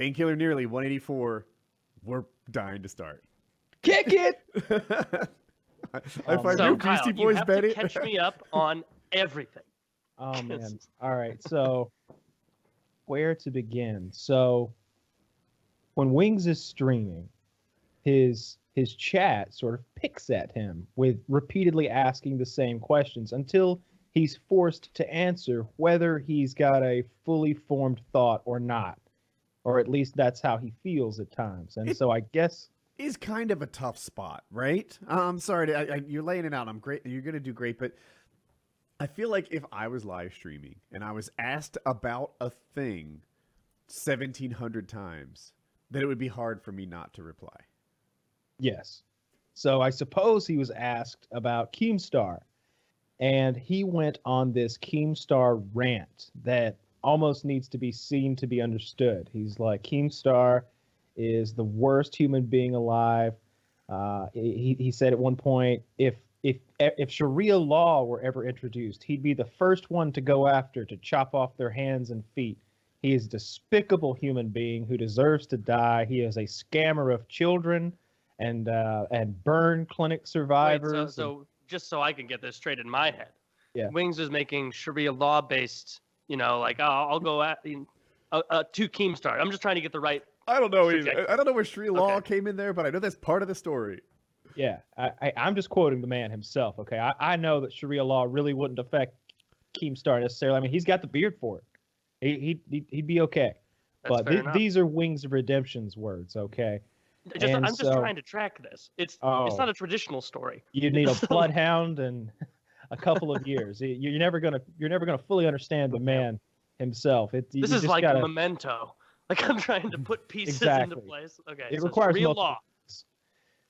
Painkiller Already 184. We're dying to start. Kick it. if Um, I so knew Kyle, Beastie you Boys have Betty, to catch me up on everything. Oh man. All right. So where to begin? So when Wings is streaming, his his chat sort of picks at him with repeatedly asking the same questions until he's forced to answer whether he's got a fully formed thought or not. Or at least that's how he feels at times. And It- so I guess is kind of a tough spot, right? I'm sorry, to, I, I, you're laying it out. I'm great. You're gonna do great, but I feel like if I was live streaming and I was asked about a thing 1,700 times, that it would be hard for me not to reply. Yes. So I suppose he was asked about Keemstar, and he went on this Keemstar rant that almost needs to be seen to be understood. He's like, Keemstar is the worst human being alive. Uh, he, he said at one point, if if if Sharia law were ever introduced, he'd be the first one to go after to chop off their hands and feet. He is a despicable human being who deserves to die. He is a scammer of children and uh, and burn clinic Wait, survivors. so, and- so just so I can get this straight in my head, Yeah. Wings is making Sharia law based. You know, like oh, I'll go at uh, uh, to Keemstar. I'm just trying to get the right. I don't know. Either. I don't know where Sharia Law Okay. came in there, but I know that's part of the story. yeah, I, I, I'm just quoting the man himself. Okay, I, I know that Sharia law really wouldn't affect Keemstar necessarily. I mean, he's got the beard for it. He, he he'd, he'd be okay. That's but fair th- these are Wings of Redemption's words. Okay, Just, I'm just trying to track this. It's Oh. it's not a traditional story. you need a bloodhound and a couple of years. You- You're never gonna you're never gonna fully understand the man himself. It, This is like gotta, a memento. Like I'm trying to put pieces Exactly. into place. Okay. It so requires Sharia multiple law.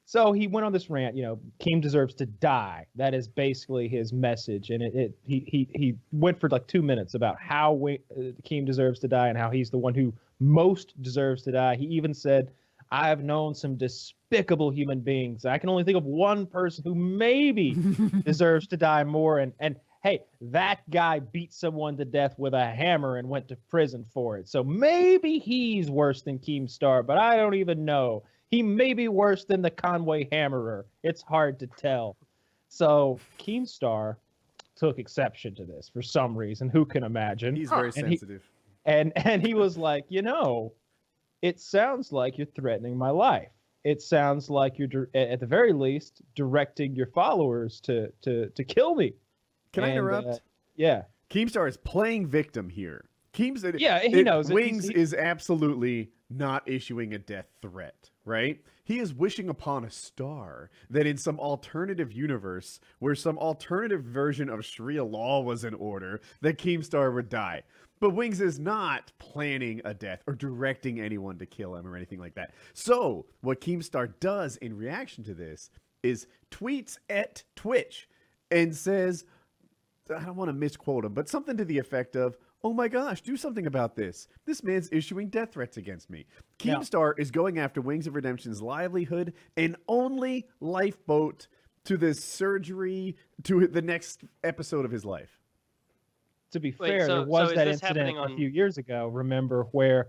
So he went on this rant, you know, Keem deserves to die. That is basically his message. And it, it he, he he went for like two minutes about how we, uh, Keem deserves to die and how he's the one who most deserves to die. He even said, I've known some despicable human beings. I can only think of one person who maybe deserves to die more. And and hey, that guy beat someone to death with a hammer and went to prison for it. So maybe he's worse than Keemstar, but I don't even know. He may be worse than the Conway Hammerer. It's hard to tell. So Keemstar took exception to this for some reason. Who can imagine? He's very And he- sensitive. and and he was like, you know, it sounds like you're threatening my life. It sounds like you're at the very least directing your followers to to to kill me. Can I interrupt? uh, yeah, Keemstar is playing victim here. Keemstar, Yeah, he it- knows it. Wings he- is absolutely not issuing a death threat, right? He is wishing upon a star that in some alternative universe, where some alternative version of Sharia law was in order, that Keemstar would die. But Wings is not planning a death or directing anyone to kill him or anything like that. So, what Keemstar does in reaction to this is tweets at Twitch and says, I don't want to misquote him, but something to the effect of, "Oh my gosh, do something about this! This man's issuing death threats against me." Now- Keemstar is going after Wings of Redemption's livelihood and only lifeboat to this surgery to the next episode of his life. to be Wait, fair, so- there was so that incident happening a few years ago. Remember where,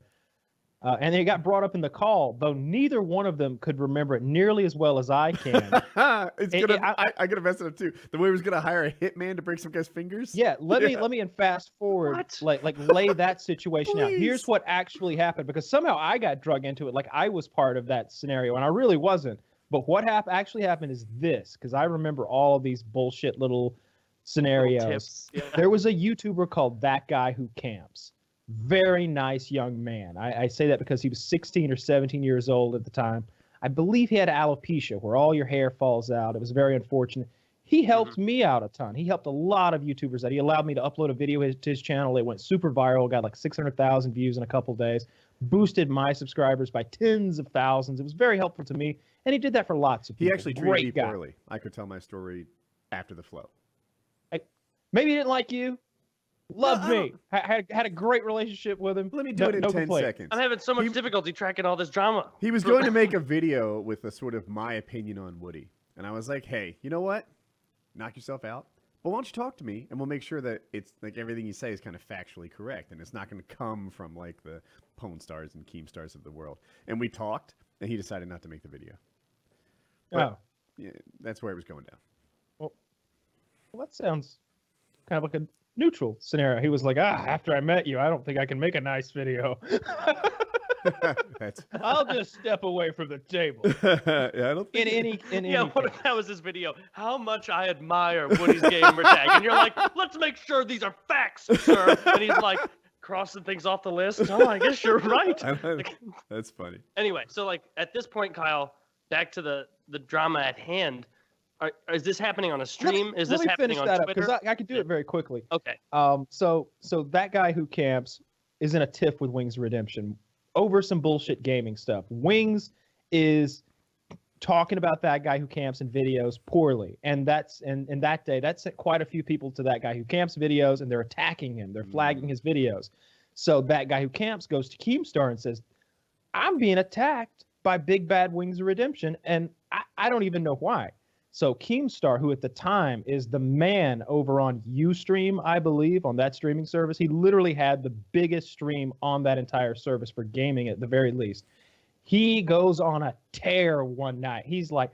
uh, and they got brought up in the call, though neither one of them could remember it nearly as well as I can. it's It- gonna. it- I- I, I, gotta mess it up too. The way he was gonna hire a hitman to break some guy's fingers. Yeah, let me let me and fast forward What? like like lay that situation out. Here's what actually happened because somehow I got drug into it like I was part of that scenario and I really wasn't. But what hap- actually happened is this because I remember all of these bullshit little Little scenarios. tips. Yeah. There was a YouTuber called That Guy Who Camps. Very nice young man. I, I say that because he was 16 or 17 years old at the time. I believe he had alopecia, where all your hair falls out. It was very unfortunate. He mm-hmm. helped me out a ton. He helped a lot of YouTubers out. He allowed me to upload a video to his channel. It went super viral, got like 600,000 views in a couple days, boosted my subscribers by tens of thousands. It was very helpful to me, and he did that for lots of people. He actually treated Great me guy. poorly. I could tell my story after the flow. Maybe he didn't like you. Loved I me. don't- Had, had a great relationship with him. Let me do No- it in no ten complaint. seconds. I'm having so much He- difficulty tracking all this drama. He was going to make a video with a sort of my opinion on Woody. And I was like, hey, you know what? Knock yourself out. But why don't you talk to me and we'll make sure that it's like everything you say is kind of factually correct and it's not going to come from like the Pwn stars and Keem stars of the world. And we talked, and he decided not to make the video. Oh, Yeah, that's where it was going down. well, that sounds kind of like a neutral scenario. He was like, ah, after I met you, I don't think I can make a nice video. I'll just step away from the table. yeah, I don't think In any, in Yeah, any what if that was his video? How much I admire Woody's gamer tag, and you're like, let's make sure these are facts, sir. And he's like crossing things off the list. Oh, I guess you're right. I don't- Like, that's funny. anyway, so like at this point, Kyle, back to the the drama at hand. Are, is this happening on a stream? is let this me happening finish that up Twitter? because I, I could do it very quickly. Okay. Um, so so that guy who camps is in a tiff with Wings Redemption over some bullshit gaming stuff. Wings is talking about that guy who camps in videos poorly, and that's and and that day that sent quite a few people to that guy who camps videos, and they're attacking him. They're flagging his videos. So that guy who camps goes to Keemstar and says, "I'm being attacked by Big Bad Wings of Redemption, and I, I don't even know why." So Keemstar, who at the time is the man over on UStream, I believe, on that streaming service, he literally had the biggest stream on that entire service for gaming at the very least. He goes on a tear one night. He's like,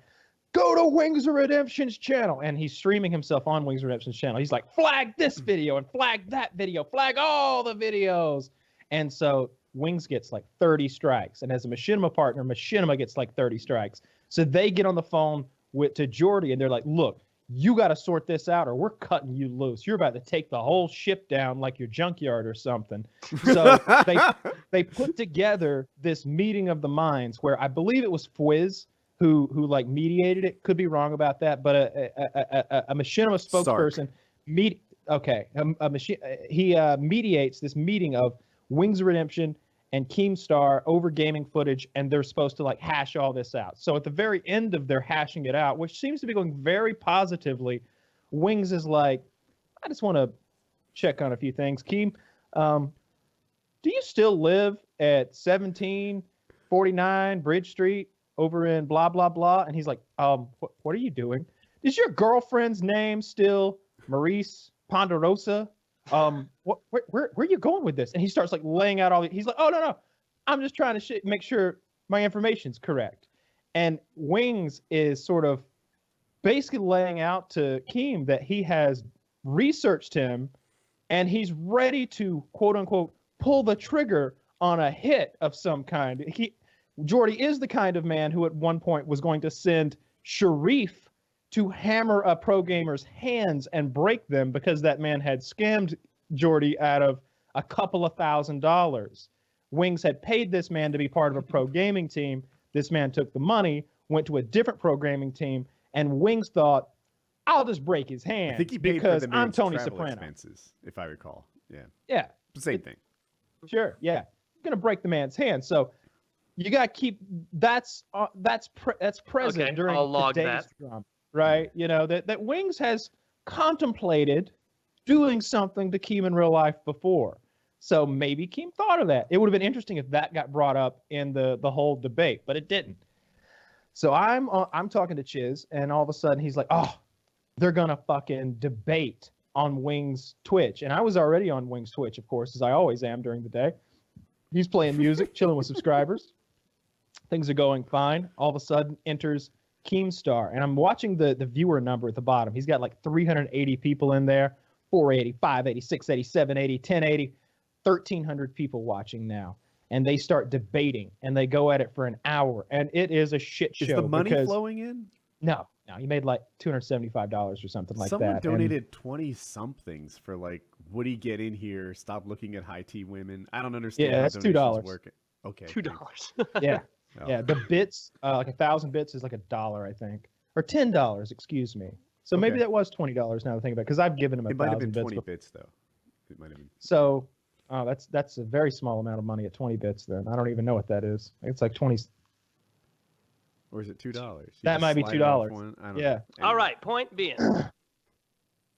go to Wings of Redemption's channel. And he's streaming himself on Wings of Redemption's channel. He's like, flag this hmm. video and flag that video, flag all the videos. And so Wings gets like 30 strikes. And as a Machinima partner, Machinima gets like 30 strikes. So they get on the phone with to Jordy and they're like, look, you got to sort this out or we're cutting you loose. You're about to take the whole ship down like your junkyard or something. So they they put together this meeting of the minds where I believe it was Fwiz who who like mediated it. Could be wrong about that, but a a, a, a, machinima spokesperson meet okay a, a machine he uh, mediates this meeting of Wings of Redemption and Keemstar over gaming footage, and they're supposed to like hash all this out. So at the very end of their hashing it out, which seems to be going very positively, Wings is like, I just want to check on a few things. Keem, um, do you still live at 1749 Bridge Street over in blah blah blah? And he's like, um, what, what are you doing? Is your girlfriend's name still Maurice Ponderosa? Um, what, where, where, where are you going with this? And he starts like laying out all. The, he's like, oh no no, I'm just trying to sh- make sure my information's correct. And Wings is sort of basically laying out to Keem that he has researched him and he's ready to quote unquote pull the trigger on a hit of some kind. He Jordy is the kind of man who at one point was going to send Sharif to hammer a pro gamer's hands and break them because that man had scammed Jordy out of a couple of thousand dollars. Wings had paid this man to be part of a pro gaming team. This man took the money, went to a different programming team, and Wings thought, I'll just break his hand I think he paid because for the I'm man's Tony travel Soprano. expenses, if I recall. Yeah, Yeah, same It- thing. Sure. Yeah. Gonna break the man's hand. So you got to keep that's uh, that's pre- that's present Okay, during I'll log today's that. drama, right? You know that that Wings has contemplated doing something to Keem in real life before. So maybe Keem thought of that. It would have been interesting if that got brought up in the the whole debate, but it didn't. So I'm uh, I'm talking to Chiz, and all of a sudden he's like, "Oh, they're gonna fucking debate on Wings Twitch," and I was already on Wings Twitch, of course, as I always am during the day. He's playing music, chilling with subscribers. Things are going fine. All of a sudden, enters Keemstar, and I'm watching the the viewer number at the bottom. He's got like 380 people in there, 480, 580, 680, 780, 1080, 1,300 people watching now. And they start debating, and they go at it for an hour, and it is a shit show. Is the money because, flowing in? No, no, he made like 275 dollars or something like Someone that. and- donated twenty somethings for like, would he get in here? Stop looking at high tea women. I don't understand. Yeah, how that's $2. work. Okay, two dollars. yeah, you. Oh. yeah. The bits, uh, like a thousand bits, is like a dollar, I think, or ten dollars. Excuse me. So maybe that was twenty dollars. Now I think about it because I've given him a It might have thousand been bits. twenty before. bits though. It might have been. So, oh, that's that's a very small amount of money at twenty bits. Then I don't even know what that is. It's like twenty. Or is it two dollars? That might be $2. Yeah. All right. Point being,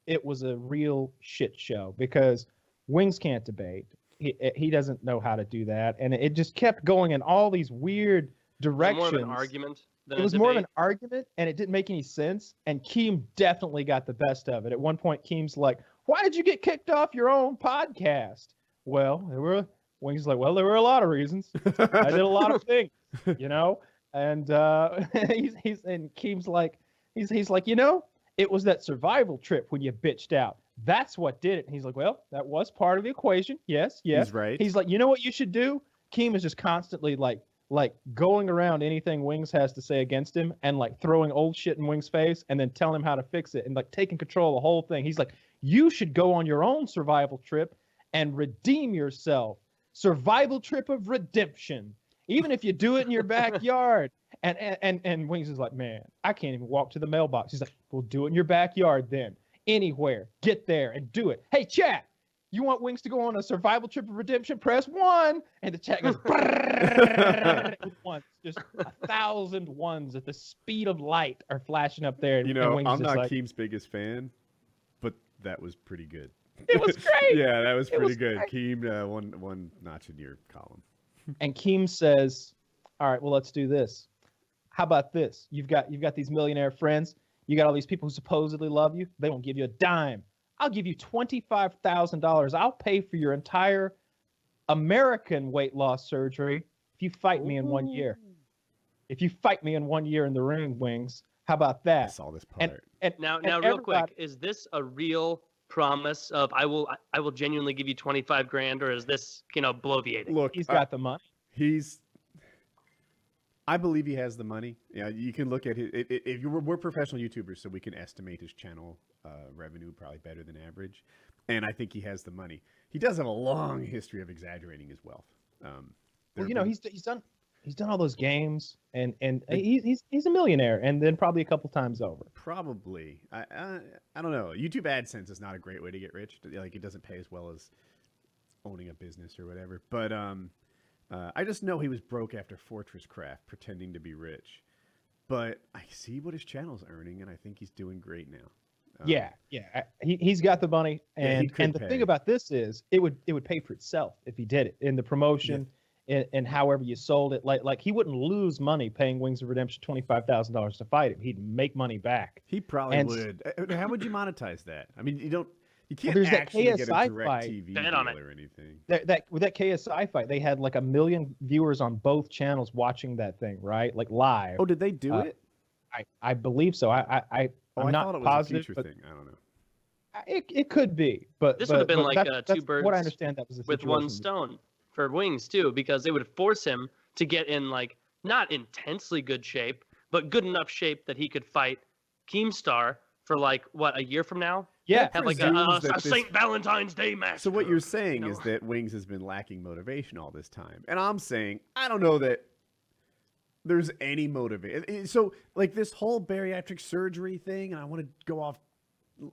It was a real shit show because Wings can't debate. He he doesn't know how to do that, and it just kept going in all these weird directions. more of an argument than it was more of an argument and it didn't make any sense and keem definitely got the best of it at one point keem's like why did you get kicked off your own podcast well there were Wings like, well, there were a lot of reasons. I did a lot of things, you know. And uh, he's he's and Keem's like, he's he's like, you know, it was that survival trip when you bitched out. That's what did it. And he's like, well, that was part of the equation. Yes, yes. He's right. He's like, you know what you should do? Keem is just constantly like like going around anything Wings has to say against him and like throwing old shit in Wings' face and then telling him how to fix it and like taking control of the whole thing. He's like, you should go on your own survival trip and redeem yourself. Survival trip of redemption. Even if you do it in your backyard. And and and, and Wings is like, man, I can't even walk to the mailbox. He's like, well, do it in your backyard then. Anywhere. Get there and do it. Hey, chat. You want Wings to go on a survival trip of redemption? Press one, and the chat goes once. Just a thousand ones at the speed of light are flashing up there. You know, I'm not like, Keem's biggest fan, but that was pretty good. It was great. yeah, that was It pretty was good. great. Keem, uh, one one notch in your column. And Keem says, "All right, well, let's do this. How about this? You've got you've got these millionaire friends. You got all these people who supposedly love you. They won't give you a dime. I'll give you twenty five thousand dollars. I'll pay for your entire American weight loss surgery if you fight me in one year. If you fight me in one year in the ring, Wings. How about that? I saw this And- part. And Now, and now, real quick, is this a real promise of I will I- I will genuinely give you twenty five grand, or is this you know bloviating? Look, he's got the money. he's. I believe he has the money. Yeah, you can look at his. i- i- If you were, we're professional YouTubers, so we can estimate his channel uh, revenue probably better than average, and I think he has the money. He does have a long history of exaggerating his wealth. Um, Well, you know, been- he's he's done he's done all those games, and and he's he's he's a millionaire, and then probably a couple times over. Probably. I, I I don't know. YouTube AdSense is not a great way to get rich. Like it doesn't pay as well as owning a business or whatever. But um, uh, I just know he was broke after Fortress Craft, pretending to be rich. But I see what his channel's earning, and I think he's doing great now. Um, yeah, yeah, I- he he's got the money, and could and the pay. thing about this is it would it would pay for itself if he did it in the promotion. And, and however you sold it, like like he wouldn't lose money paying Wings of Redemption twenty five thousand dollars to fight him. He'd make money back. he probably And would. Uh, How would you monetize that? I mean, you don't. You can't there's that actually get a KSI direct fight. TV Bet deal on it. or anything. That that with that KSI fight, they had like a million viewers on both channels watching that thing, right? Like live. Oh, did they do Uh, it? I, I believe so. I I, I Oh, I'm I not thought it was positive, a future thing. I don't know. It, it could be, but This but- would have been like, that's- uh, two that's What I birds understand that was the with one stone for wings too, because it would force him to get in like not intensely good shape, but good enough shape that he could fight Keemstar for like what a year from now. Yeah, Have like a, a, a this- Saint Valentine's Day match. So what you're saying know? is that Wings has been lacking motivation all this time, and I'm saying I don't know that there's any motivation. So like this whole bariatric surgery thing, and I want to go off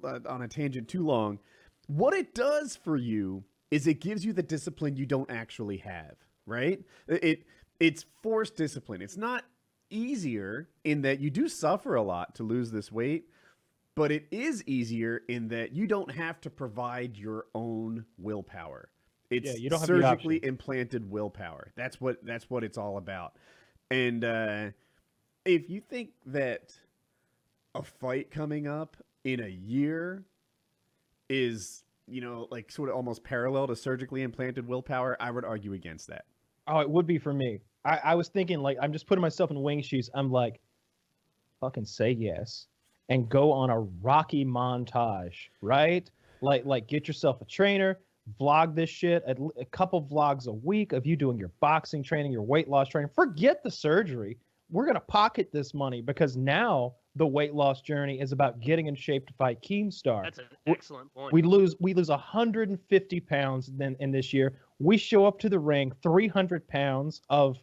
uh, on a tangent too long. What it does for you is it gives you the discipline you don't actually have, right? It it's forced discipline. It's not easier in that you do suffer a lot to lose this weight, but it is easier in that you don't have to provide your own willpower. It's you don't surgically implanted willpower. That's what that's what it's all about. And uh, if you think that a fight coming up in a year is you know like sort of almost parallel to surgically implanted willpower, I would argue against that. Oh, it would be for me. I, I was thinking like I'm just putting myself in wing shoes. I'm like, fucking say yes and go on a rocky montage, right? Like like get yourself a trainer, vlog this shit, a, a couple vlogs a week of you doing your boxing training, your weight loss training. Forget the surgery. We're gonna pocket this money because now the weight loss journey is about getting in shape to fight Keemstar. That's an excellent point. We lose we lose 150 pounds then in this year. We show up to the ring 300 pounds of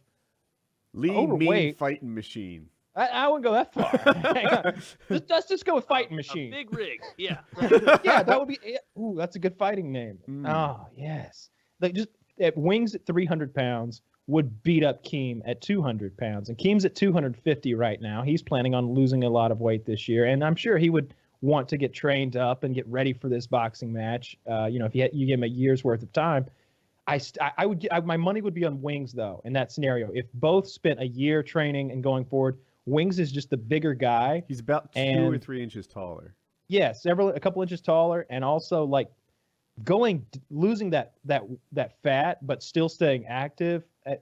Lean, mean fighting machine. I, I wouldn't go that far. Hang. Let's, let's just go with fighting a machine. big rig. Yeah. yeah, that would be. yeah, Ooh, that's a good fighting name. Mm. Oh yes, like just at wings at 300 pounds would beat up Keem at 200 pounds, and Keem's at 250 right now. He's planning on losing a lot of weight this year, and I'm sure he would want to get trained up and get ready for this boxing match. Uh, you know, if you had, you give him a year's worth of time. I, st- I- I would gi- I, my money would be on Wings though in that scenario. If both spent a year training and going forward, Wings is just the bigger guy. He's about two or three inches taller. Yeah, several a couple inches taller, and also like going losing that that that fat but still staying active uh,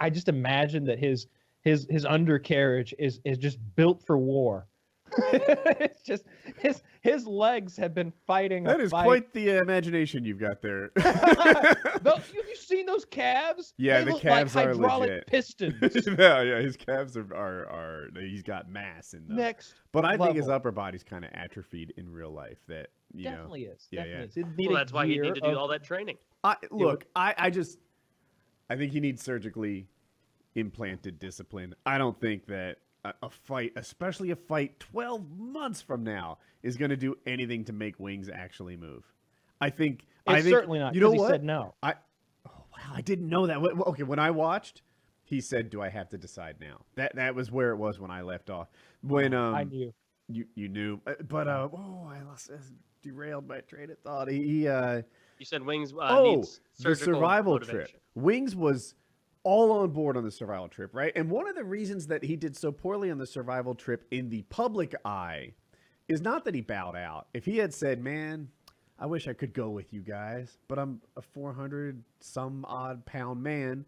i just imagine that his his his undercarriage is is just built for war it's just his his legs have been fighting a That is fight. quite the uh, imagination you've got there. Those- have you seen those calves Yeah, they the look calves like are hydraulic legit. pistons yeah, yeah, his calves are, are are he's got mass in them. next But I think his upper body's kind of atrophied in real life. That you know, definitely is Yeah, definitely yeah. is. Well, that's why he year need to do of- all that training. I look, I, I just I think he needs surgically implanted discipline. I don't think that a, a fight, especially a fight 12 months from now, is going to do anything to make Wings actually move. I think I it's think certainly not You know he what? said no I oh wow, I didn't know that. Wh- wh- Okay, when I watched, he said, "Do I have to decide now?" That that was where it was when I left off. When um i knew you you knew, Uh, but uh oh, I lost, uh, derailed my train of thought. He, he uh You said Wings uh, oh, needs the survival motivation. trip. Wings was all on board on the survival trip, right? And one of the reasons that he did so poorly on the survival trip in the public eye is not that he bowed out. If he had said, "Man, I wish I could go with you guys, but I'm a 400 some odd pound man."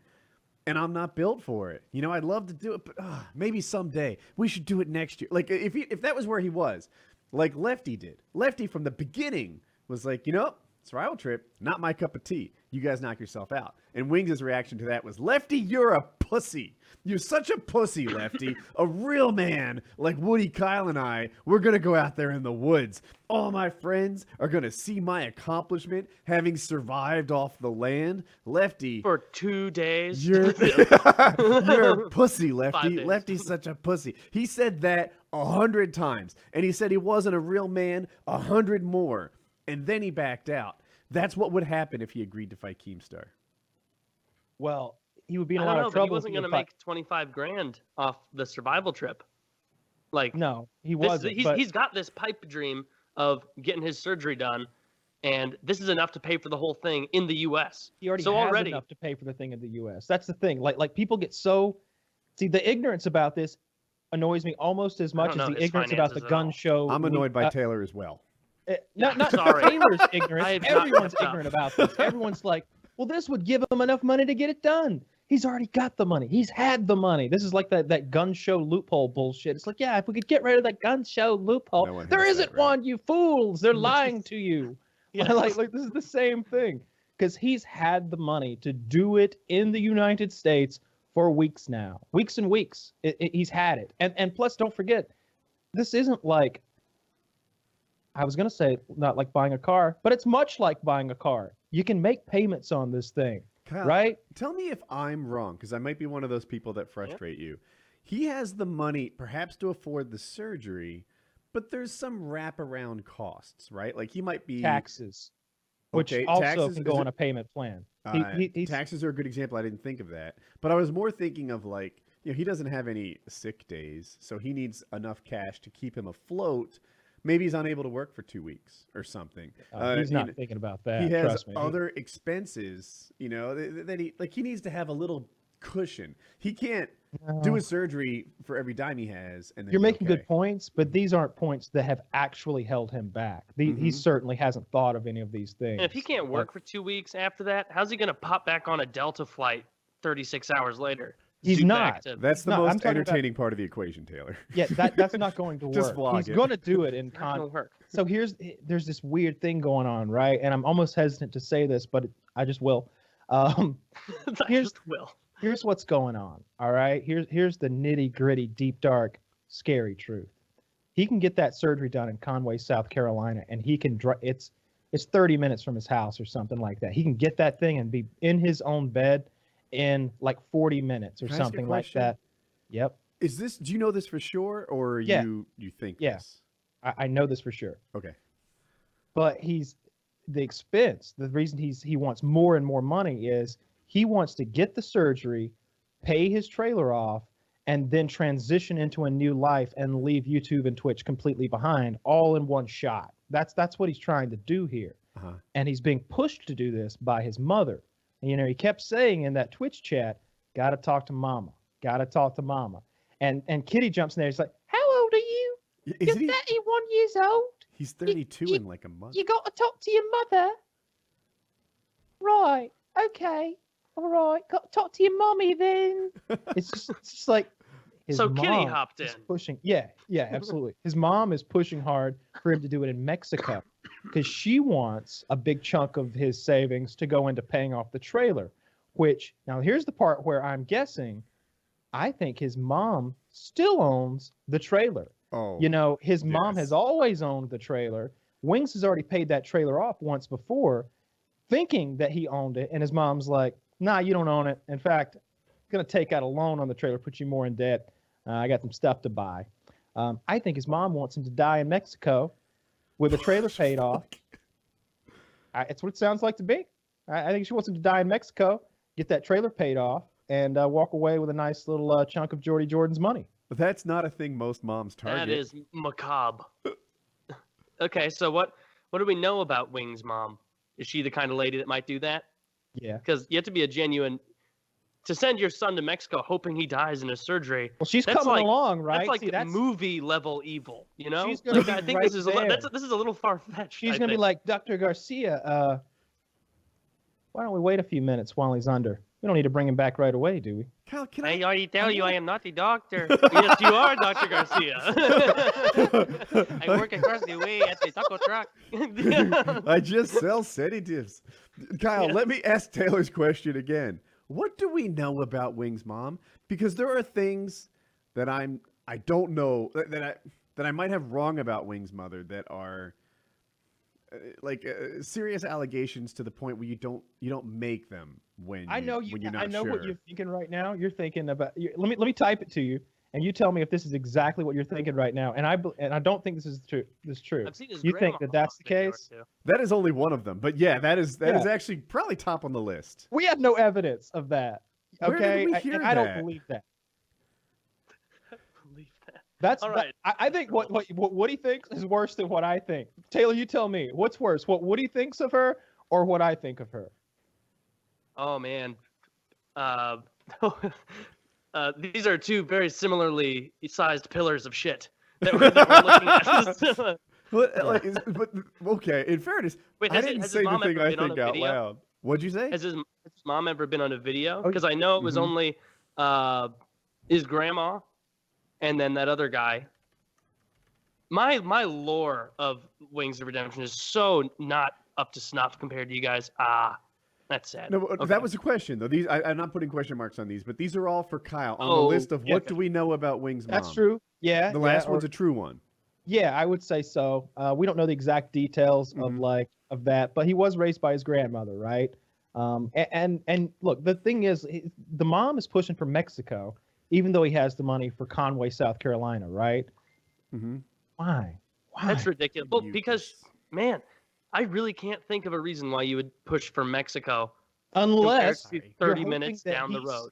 And I'm not built for it. You know, I'd love to do it, but uh, maybe someday we should do it next year. Like if he, if that was where he was, like Lefty did. Lefty from the beginning was like, you know, survival trip, not my cup of tea. You guys knock yourself out. And Wings' reaction to that was, Lefty, you're a pussy. You're such a pussy, Lefty. a real man like Woody Kyle and I, we're going to go out there in the woods. All my friends are going to see my accomplishment having survived off the land. Lefty, for two days. you're, you're a pussy, Lefty. Lefty's such a pussy. He said that a hundred times, and he said he wasn't a real man a hundred more, and then he backed out. That's what would happen if he agreed to fight Keemstar. well he would be in I a don't lot know, of but he wasn't going to make 25 grand off the survival trip. Like, no he this, wasn't he's, but he's got this pipe dream of getting his surgery done, and this is enough to pay for the whole thing in the U.S. he already so has already- enough to pay for the thing in the us that's the thing like like people get so see the ignorance about this annoys me almost as much as the ignorance about the gun all. show. I'm we- annoyed by uh, Taylor as well. Uh, not not Sorry. Taylor's ignorant. I have not Everyone's ignorant about this. Everyone's like, well, this would give him enough money to get it done. He's already got the money. He's had the money. This is like that that gun show loophole bullshit. It's like, yeah, if we could get rid of that gun show loophole, No one there has that, isn't right? one. You fools! They're lying to you. Yes. like, like this is the same thing because he's had the money to do it in the United States for weeks now, weeks and weeks. It, it- he's had it, and and plus, don't forget, this isn't like I was gonna say not like buying a car, but it's much like buying a car. You can make payments on this thing, Kyle, right? Tell me if I'm wrong, because I might be one of those people that frustrate you. He has the money, perhaps, to afford the surgery, but there's some wraparound costs, right? Like he might be Taxes, which Okay, also taxes- can is go it- on a payment plan. He- Uh, he- he's- taxes are a good example. I didn't think of that, but I was more thinking of like you know he doesn't have any sick days, so he needs enough cash to keep him afloat. Maybe he's unable to work for two weeks or something. uh, he's you not know, thinking about that. he has trust me. Other expenses, you know, that, that he like he needs to have a little cushion. He can't do No. a surgery for every dime he has, and then You're be making good points, but these aren't points that have actually held him back. The, He Mhm. certainly hasn't thought of any of these things. And if he can't But- work for two weeks after that, how's he going to pop back on a Delta flight 36 hours later? He's not. to- That's the No, most talking about- entertaining part of the equation, Taylor. yeah, that, that's not going to work. Just vlog He's it. going to do it in not con. work. So here's there's this weird thing going on, right? And I'm almost hesitant to say this, but I just will. Um, I Here's- just will. here's what's going on. All right. Here's here's the nitty gritty, deep dark, scary truth. He can get that surgery done in Conway, South Carolina, and he can. Dr- it's it's 30 minutes from his house or something like that. He can get that thing and be in his own bed in like 40 minutes or Can I ask you a something like question? that. Yep. Is this? Do you know this for sure, or Yeah. you you think Yeah. this? I, I know this for sure. Okay. but he's the expense the reason he's he wants more and more money is he wants to get the surgery pay his trailer off and then transition into a new life and leave youtube and twitch completely behind all in one shot that's that's what he's trying to do here Uh-huh. and he's being pushed to do this by his mother you know he kept saying in that twitch chat gotta talk to mama gotta talk to mama and and kitty jumps in there he's like how old are you Y- you're he? 31 years old He's 32 you- in like a month. you got to talk to your mother. right, okay, all right. Go, talk to your mommy then. It's just, it's just like his So Kitty mom hopped is in. pushing. Yeah, yeah, absolutely. His mom is pushing hard for him to do it in Mexico because she wants a big chunk of his savings to go into paying off the trailer. Which now here's the part where I'm guessing. I think his mom still owns the trailer. Oh, You know, his mom has always owned the trailer. Wings has already paid that trailer off once before, thinking that he owned it. And his mom's like, nah, you don't own it. In fact, I'm going to take out a loan on the trailer, put you more in debt. Uh, I got some stuff to buy. Um, I think his mom wants him to die in Mexico with a trailer paid off. I, it's what it sounds like to me. I, I think she wants him to die in Mexico, get that trailer paid off, and uh, walk away with a nice little uh, chunk of Jordy Jordan's money. But that's not a thing most moms target. That is macabre. okay, so what what do we know about Wing's mom? Is she the kind of lady that might do that? Yeah. Because you have to be a genuine to send your son to Mexico hoping he dies in a surgery. Well, she's coming like- along, right? That's like See, that's movie level evil, you know? She's gonna Like, be I think right this is a that's there. this is a little far fetched. she's gonna be like Dr. Garcia. Uh, why don't we wait a few minutes while he's under? We don't need to bring him back right away, do we? Kyle, can I I? already tell I you I am not the doctor. yes, you are, Dr. Garcia. I work across the way at the taco truck. I just sell sedatives. Kyle, Yeah. let me ask Taylor's question again. What do we know about Wing's mom? Because there are things that I'm I don't know that that I that I might have wrong about Wing's mother that are uh, like uh, serious allegations to the point where you don't you don't make them when I know you. when you're I know what you're thinking right now. You're thinking about. You, let me let me type it to you, and you tell me if this is exactly what you're thinking right now. And I and I don't think this is true. This is true. I've seen his You think that that's the case? That is only one of them, but yeah, that is that is Yeah. actually probably top on the list. We have no evidence of that. Where did Okay, we I- hear and I don't that? believe that. Believe that. That's All that- right. I, I think what, what what Woody thinks is worse than what I think. Taylor, you tell me what's worse, what Woody thinks of her or what I think of her. Oh man, uh, uh, these are two very similarly sized pillars of shit that we're, that we're looking at. But, like, is- but okay, in fairness, Wait, I has, it, didn't has say his the mom thing ever I been on think a out video? loud. What'd you say? Has his, has his mom ever been on a video? Oh, Because I know it was mhm. only uh, his grandma, and then that other guy. My my lore of Wings of Redemption is so not up to snuff compared to you guys. Ah, that's sad. No, Okay. that was a question though. These I, I'm not putting question marks on these, but these are all for Kyle on the Oh, list of yeah. what do we know about Wings mom. That's true. Yeah. The yeah, last or- one's a true one. Yeah, I would say so. Uh, we don't know the exact details of Mhm. like of that, but he was raised by his grandmother, right? Um, a- and and look, the thing is, he- the mom is pushing for Mexico, even though he has the money for Conway, South Carolina, right? Mm-hmm. Why? Why? That's ridiculous. Well, because man, I really can't think of a reason why you would push for Mexico unless to 30 minutes down the road.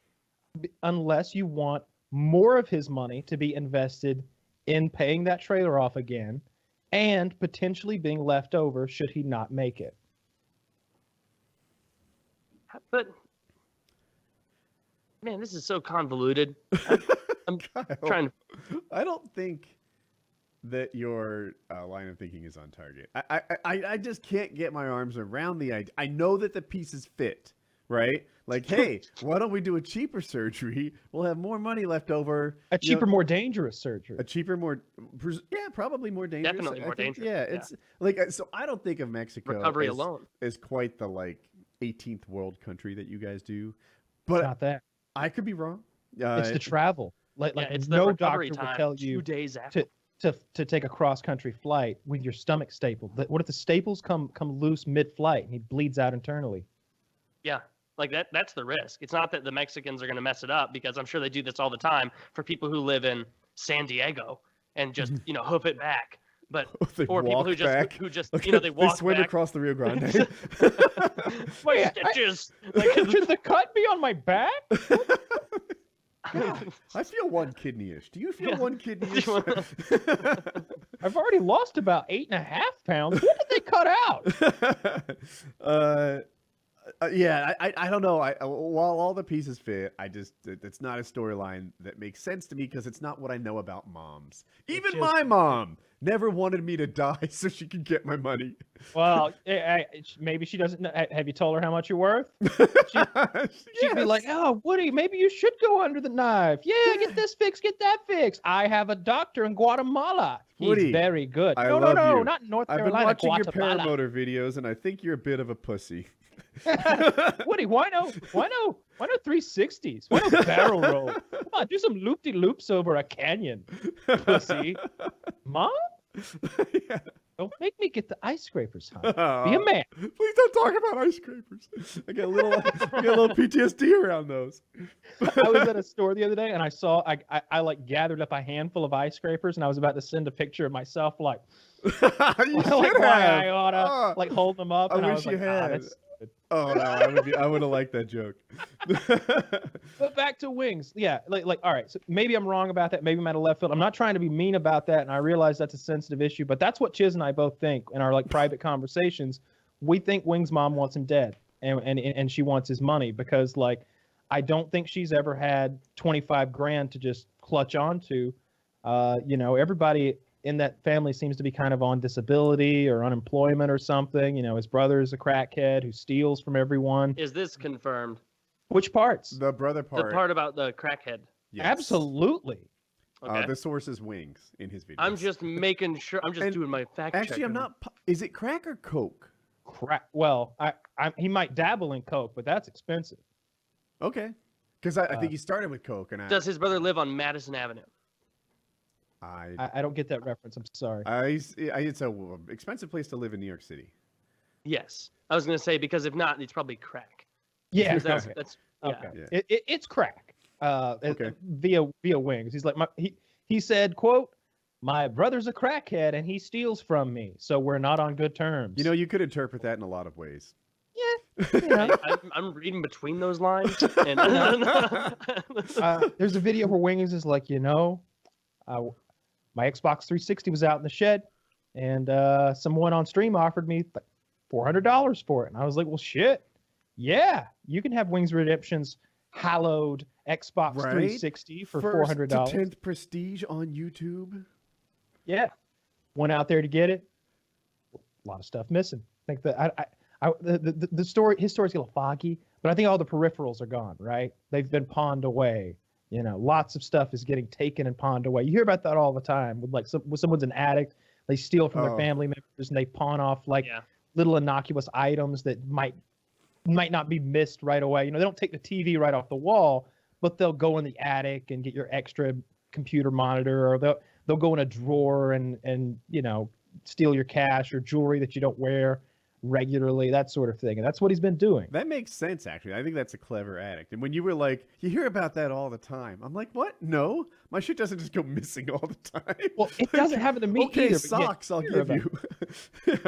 unless you want more of his money to be invested in paying that trailer off again, and potentially being left over should he not make it. But man, this is so convoluted. I'm Kyle, trying to I don't think that your uh, line of thinking is on target. I, I I I just can't get my arms around the idea. I know that the pieces fit, right? Like, hey, why don't we do a cheaper surgery? We'll have more money left over. A You know, cheaper, more dangerous surgery. a cheaper, more pres- yeah, probably more dangerous. Definitely I more think, dangerous, Yeah, yeah. it's like uh, so. I don't think of Mexico recovery as, alone. as quite the like 18th world country that you guys do, It's not that. I could be wrong. Uh, it's the travel. Like, Yeah, like it's no recovery doctor time. will tell two days after. to to to take a cross country flight with your stomach stapled. But What if the staples come come loose mid flight and he bleeds out internally? Yeah, like that. That's the risk. It's not that the Mexicans are going to mess it up because I'm sure they do this all the time for people who live in San Diego and just mm-hmm. you know hoof it back. But they or people who just back. who just Look you know they walk swim back. across the Rio Grande. My Yeah, I- stitches. Like, Should the cut be on my back? I feel one kidney-ish. Do you feel Yeah. one kidney-ish? I've already lost about eight and a half pounds. What did they cut out? uh, Uh, yeah, I, I I don't know. I uh, while all the pieces fit, I just it's not a storyline that makes sense to me because it's not what I know about moms. Even just- my mom never wanted me to die so she could get my money. Well, eh, eh, maybe she doesn't. Know, have you told her how much you're worth? She'd be like, "Oh, Woody, maybe you should go under the knife. Yeah, get this fixed, get that fixed. I have a doctor in Guatemala. He's Woody, very good. I no, no, no, you. not North Carolina. I've been watching your paramotor videos, and I think you're a bit of a pussy. Woody, why no? Why no? Why no 360s? Why no barrel roll? Come on, do some loop de loops over a canyon, pussy. Mom, Yeah. don't make me get the ice scrapers, huh? Be a man. Please don't talk about ice scrapers. I get a little, I get a little PTSD around those. I was at a store the other day and I saw I, I I like gathered up a handful of ice scrapers and I was about to send a picture of myself like you like should why have. I oughta Ah. like hold them up I and I, wish was you like, "Ah, had." stupid." Oh no, I would be. I would have liked that joke. But back to wings. Yeah, like like all right. So maybe I'm wrong about that. Maybe I'm out of left field. I'm not trying to be mean about that, and I realize that's a sensitive issue. But that's what Chiz and I both think in our like private conversations. We think Wing's mom wants him dead, and and and she wants his money because like I don't think she's ever had 25 grand to just clutch onto. Uh, you know, everybody in that family seems to be kind of on disability or unemployment or something. You know, his brother is a crackhead who steals from everyone. Is this confirmed? Which parts? the brother part. The part about the crackhead. yes. Absolutely. Okay. Uh, the source is wings in his video. I'm just making sure. I'm just And doing my fact actually. I'm not. Is it crack or coke? Crack. Well, I, I he might dabble in coke, but that's expensive. Okay. Because I, I Uh, think he started with coke, and I, Does his brother live on Madison Avenue? I, I, I don't get that reference. I'm sorry. I, s- I- it's a w- expensive place to live in New York City. Yes. I was gonna say because if not, it's probably crack. yeah. Because That's, okay. that's yeah. okay. Yeah. It, it, it's crack. Uh, it- Okay. Via via wings. He's like my he he said quote. My brother's a crackhead and he steals from me, so we're not on good terms. You know, you could interpret that in a lot of ways. you know, I, I'm, I'm reading between those lines, and uh, there's a video where Wings is like, you know, uh, my Xbox 360 was out in the shed, and uh, someone on stream offered me like $400 for it, and I was like, well, shit, yeah, you can have Wings Redemption's hallowed Xbox Right? 360 for First $400. to tenth prestige on YouTube. Yeah, went out there to get it. A lot of stuff missing. I think that I, I, I the, the the story his story's a little foggy, but I think all the peripherals are gone. Right? They've been pawned away. You know, lots of stuff is getting taken and pawned away. You hear about that all the time. With like, some, when someone's an addict, they steal from Oh. their family members and they pawn off like yeah. little innocuous items that might might not be missed right away. You know, they don't take the TV right off the wall, but they'll go in the attic and get your extra computer monitor, or they'll they'll go in a drawer and and you know steal your cash or jewelry that you don't wear regularly, that sort of thing. And that's what he's been doing. That makes sense, actually. I think that's a clever addict. And when you were like, you hear about that all the time, I'm like, what? No, my shit doesn't just go missing all the time. Well, it doesn't happen to me okay, either. socks, I'll give you.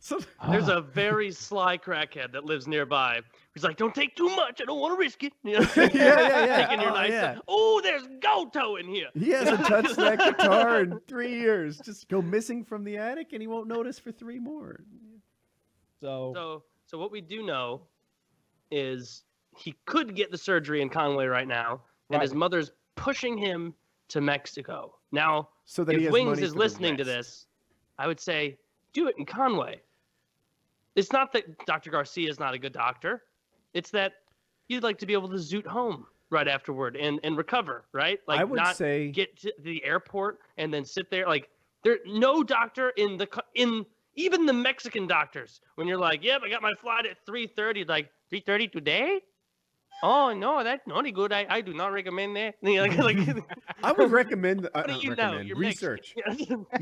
So- There's Ah. a very sly crackhead that lives nearby. He's like, "Don't take too much. I don't want to risk it." You know? Yeah, yeah, yeah. Taking your Oh, nice. yeah. Oh, there's Goto in here. he hasn't touched that guitar in three years. Just go missing from the attic and he won't notice for three more. so, So, so what we do know is he could get the surgery in Conway right now, and his mother's pushing him to Mexico. Now, So that he if has Wings is listening to this, I would say do it in Conway. It's not that Dr. Garcia is not a good doctor. It's that you'd like to be able to zoot home right afterward and, and recover, right? Like I would not say get to the airport and then sit there like there no doctor in the in even the Mexican doctors when you're like, "Yep, I got my flight at 3:30." Like 3:30 today? Oh no, that's not any good. I, I do not recommend that. Like, like, I would recommend. I what do you know? You're research.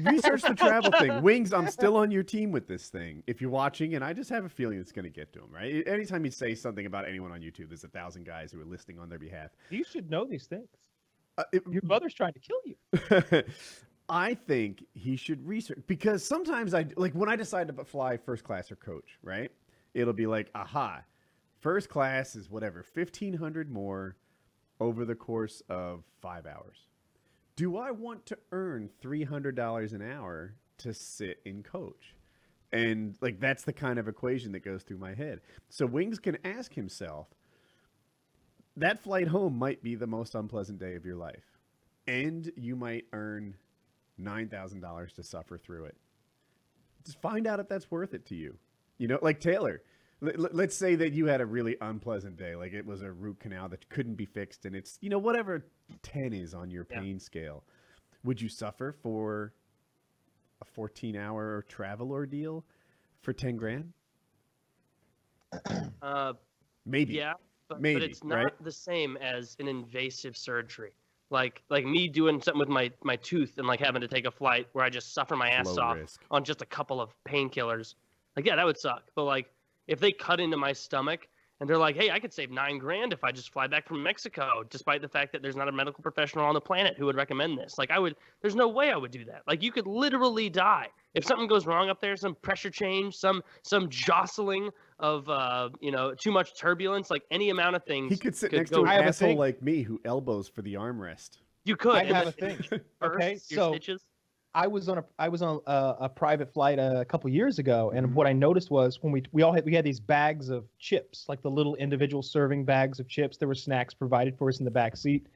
Research the travel thing. Wings, I'm still on your team with this thing. If you're watching, and I just have a feeling it's going to get to him, right? Anytime you say something about anyone on YouTube, there's a thousand guys who are listening on their behalf. you should know these things. Uh, it- Your mother's trying to kill you. I think he should research because sometimes I like when I decide to fly first class or coach, right? It'll be like, aha, first class is whatever, fifteen hundred more over the course of five hours. Do I want to earn three hundred dollars an hour to sit in coach? And like that's the kind of equation that goes through my head. So Wings can ask himself, that flight home might be the most unpleasant day of your life. And you might earn nine thousand dollars to suffer through it. Just find out if that's worth it to you. You know, like Taylor. Let, let- let's say that you had a really unpleasant day, like it was a root canal that couldn't be fixed, and it's you know whatever ten is on your Yeah. pain scale. Would you suffer for a fourteen-hour travel ordeal for ten grand? Uh, Maybe. yeah, but, Maybe, but it's not right? the same as an invasive surgery. Like like me doing something with my my tooth and like having to take a flight where I just suffer my ass Low off risk. on just a couple of painkillers. Like yeah, that would suck. But like if they cut into my stomach and they're like, "Hey, I could save 9 grand if I just fly back from Mexico," despite the fact that there's not a medical professional on the planet who would recommend this. Like I would there's no way I would do that. Like you could literally die. If something goes wrong up there, some pressure change, some some jostling of uh, you know, too much turbulence, like any amount of things He could sit could next go- to an I have a asshole thing. like me who elbows for the armrest. You could. I have a thing. burst Okay, so- stitches. I was on a I was on a, a private flight a couple years ago, and Mhm. what I noticed was when we we all had we had these bags of chips, like the little individual serving bags of chips. There were snacks provided for us in the back seat,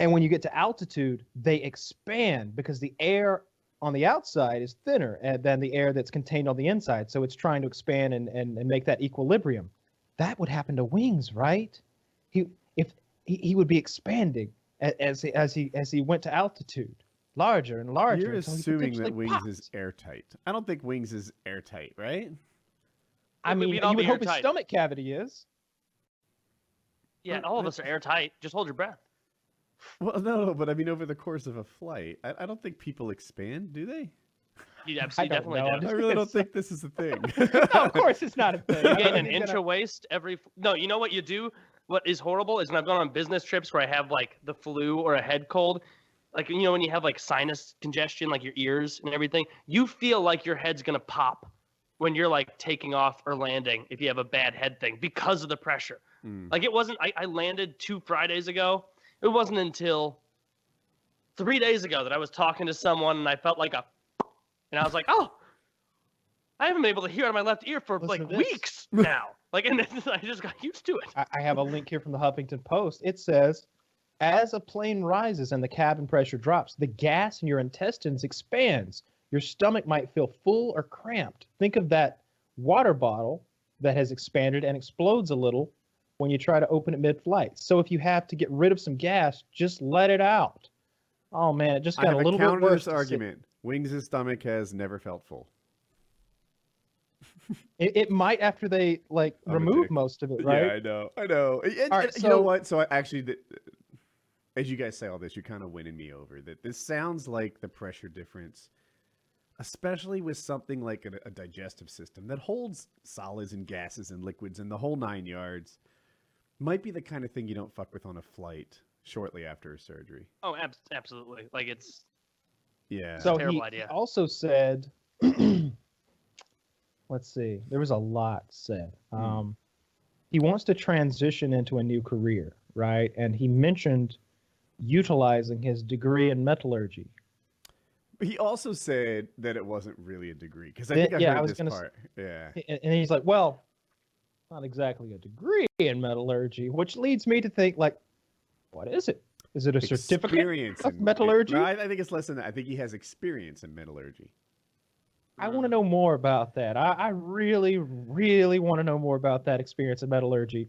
and when you get to altitude, they expand because the air on the outside is thinner uh, than the air that's contained on the inside. So it's trying to expand and and, and make that equilibrium. That would happen to wings, right? He if he, he would be expanding as he, as he as he went to altitude larger and larger. You're assuming that potentially Wings is airtight. I don't think Wings is airtight, right? I mean, you would be hope his stomach cavity is. Yeah, all of us are airtight. Just hold your breath. Well, no, but I mean, over the course of a flight, I, I don't think people expand, do they? You absolutely don't definitely know, I'm do. I really don't think this is a thing. no, of course it's not a thing. You gain an inch gonna- of waist every. No, you know what you do. What is horrible is when I've gone on business trips where I have like the flu or a head cold, like you know when you have like sinus congestion, like your ears and everything. You feel like your head's gonna pop when you're like taking off or landing if you have a bad head thing because of the pressure. Mm. Like it wasn't. I, I landed two Fridays ago. It wasn't until three days ago that I was talking to someone and I felt like a, and I was like, oh, I haven't been able to hear out of my left ear for Listen like weeks now. Like, and then I just got used to it. I, I have a link here from the Huffington Post. It says, as a plane rises and the cabin pressure drops, the gas in your intestines expands. Your stomach might feel full or cramped. Think of that water bottle that has expanded and explodes a little when you try to open it mid-flight. So if you have to get rid of some gas, just let it out. Oh man, it just got a little bit worse. this argument. Wings' stomach has never felt full. It, it might after they like I'm remove most of it, right? Yeah. I know. I know. And- right, and you know what? So I actually, as you guys say all this, you're kind of winning me over. That this sounds like the pressure difference, especially with something like a, a digestive system that holds solids and gases and liquids and the whole nine yards, might be the kind of thing you don't fuck with on a flight shortly after a surgery. Oh, ab- absolutely. Like it's Yeah. So Terrible he idea. also said, let's see, there was a lot said. Hmm. Um, he wants to transition into a new career, right? And he mentioned utilizing his degree in metallurgy. he also said that it wasn't really a degree because I think I yeah, I was this gonna part. Yeah. And he's like, well, not exactly a degree in metallurgy, which leads me to think, like, what is it? Is it a certificate? Experience of in- metallurgy? No, I, I think it's less than that. I think he has experience in metallurgy. I want to um, know more about that. I, I really, really want to know more about that experience in metallurgy.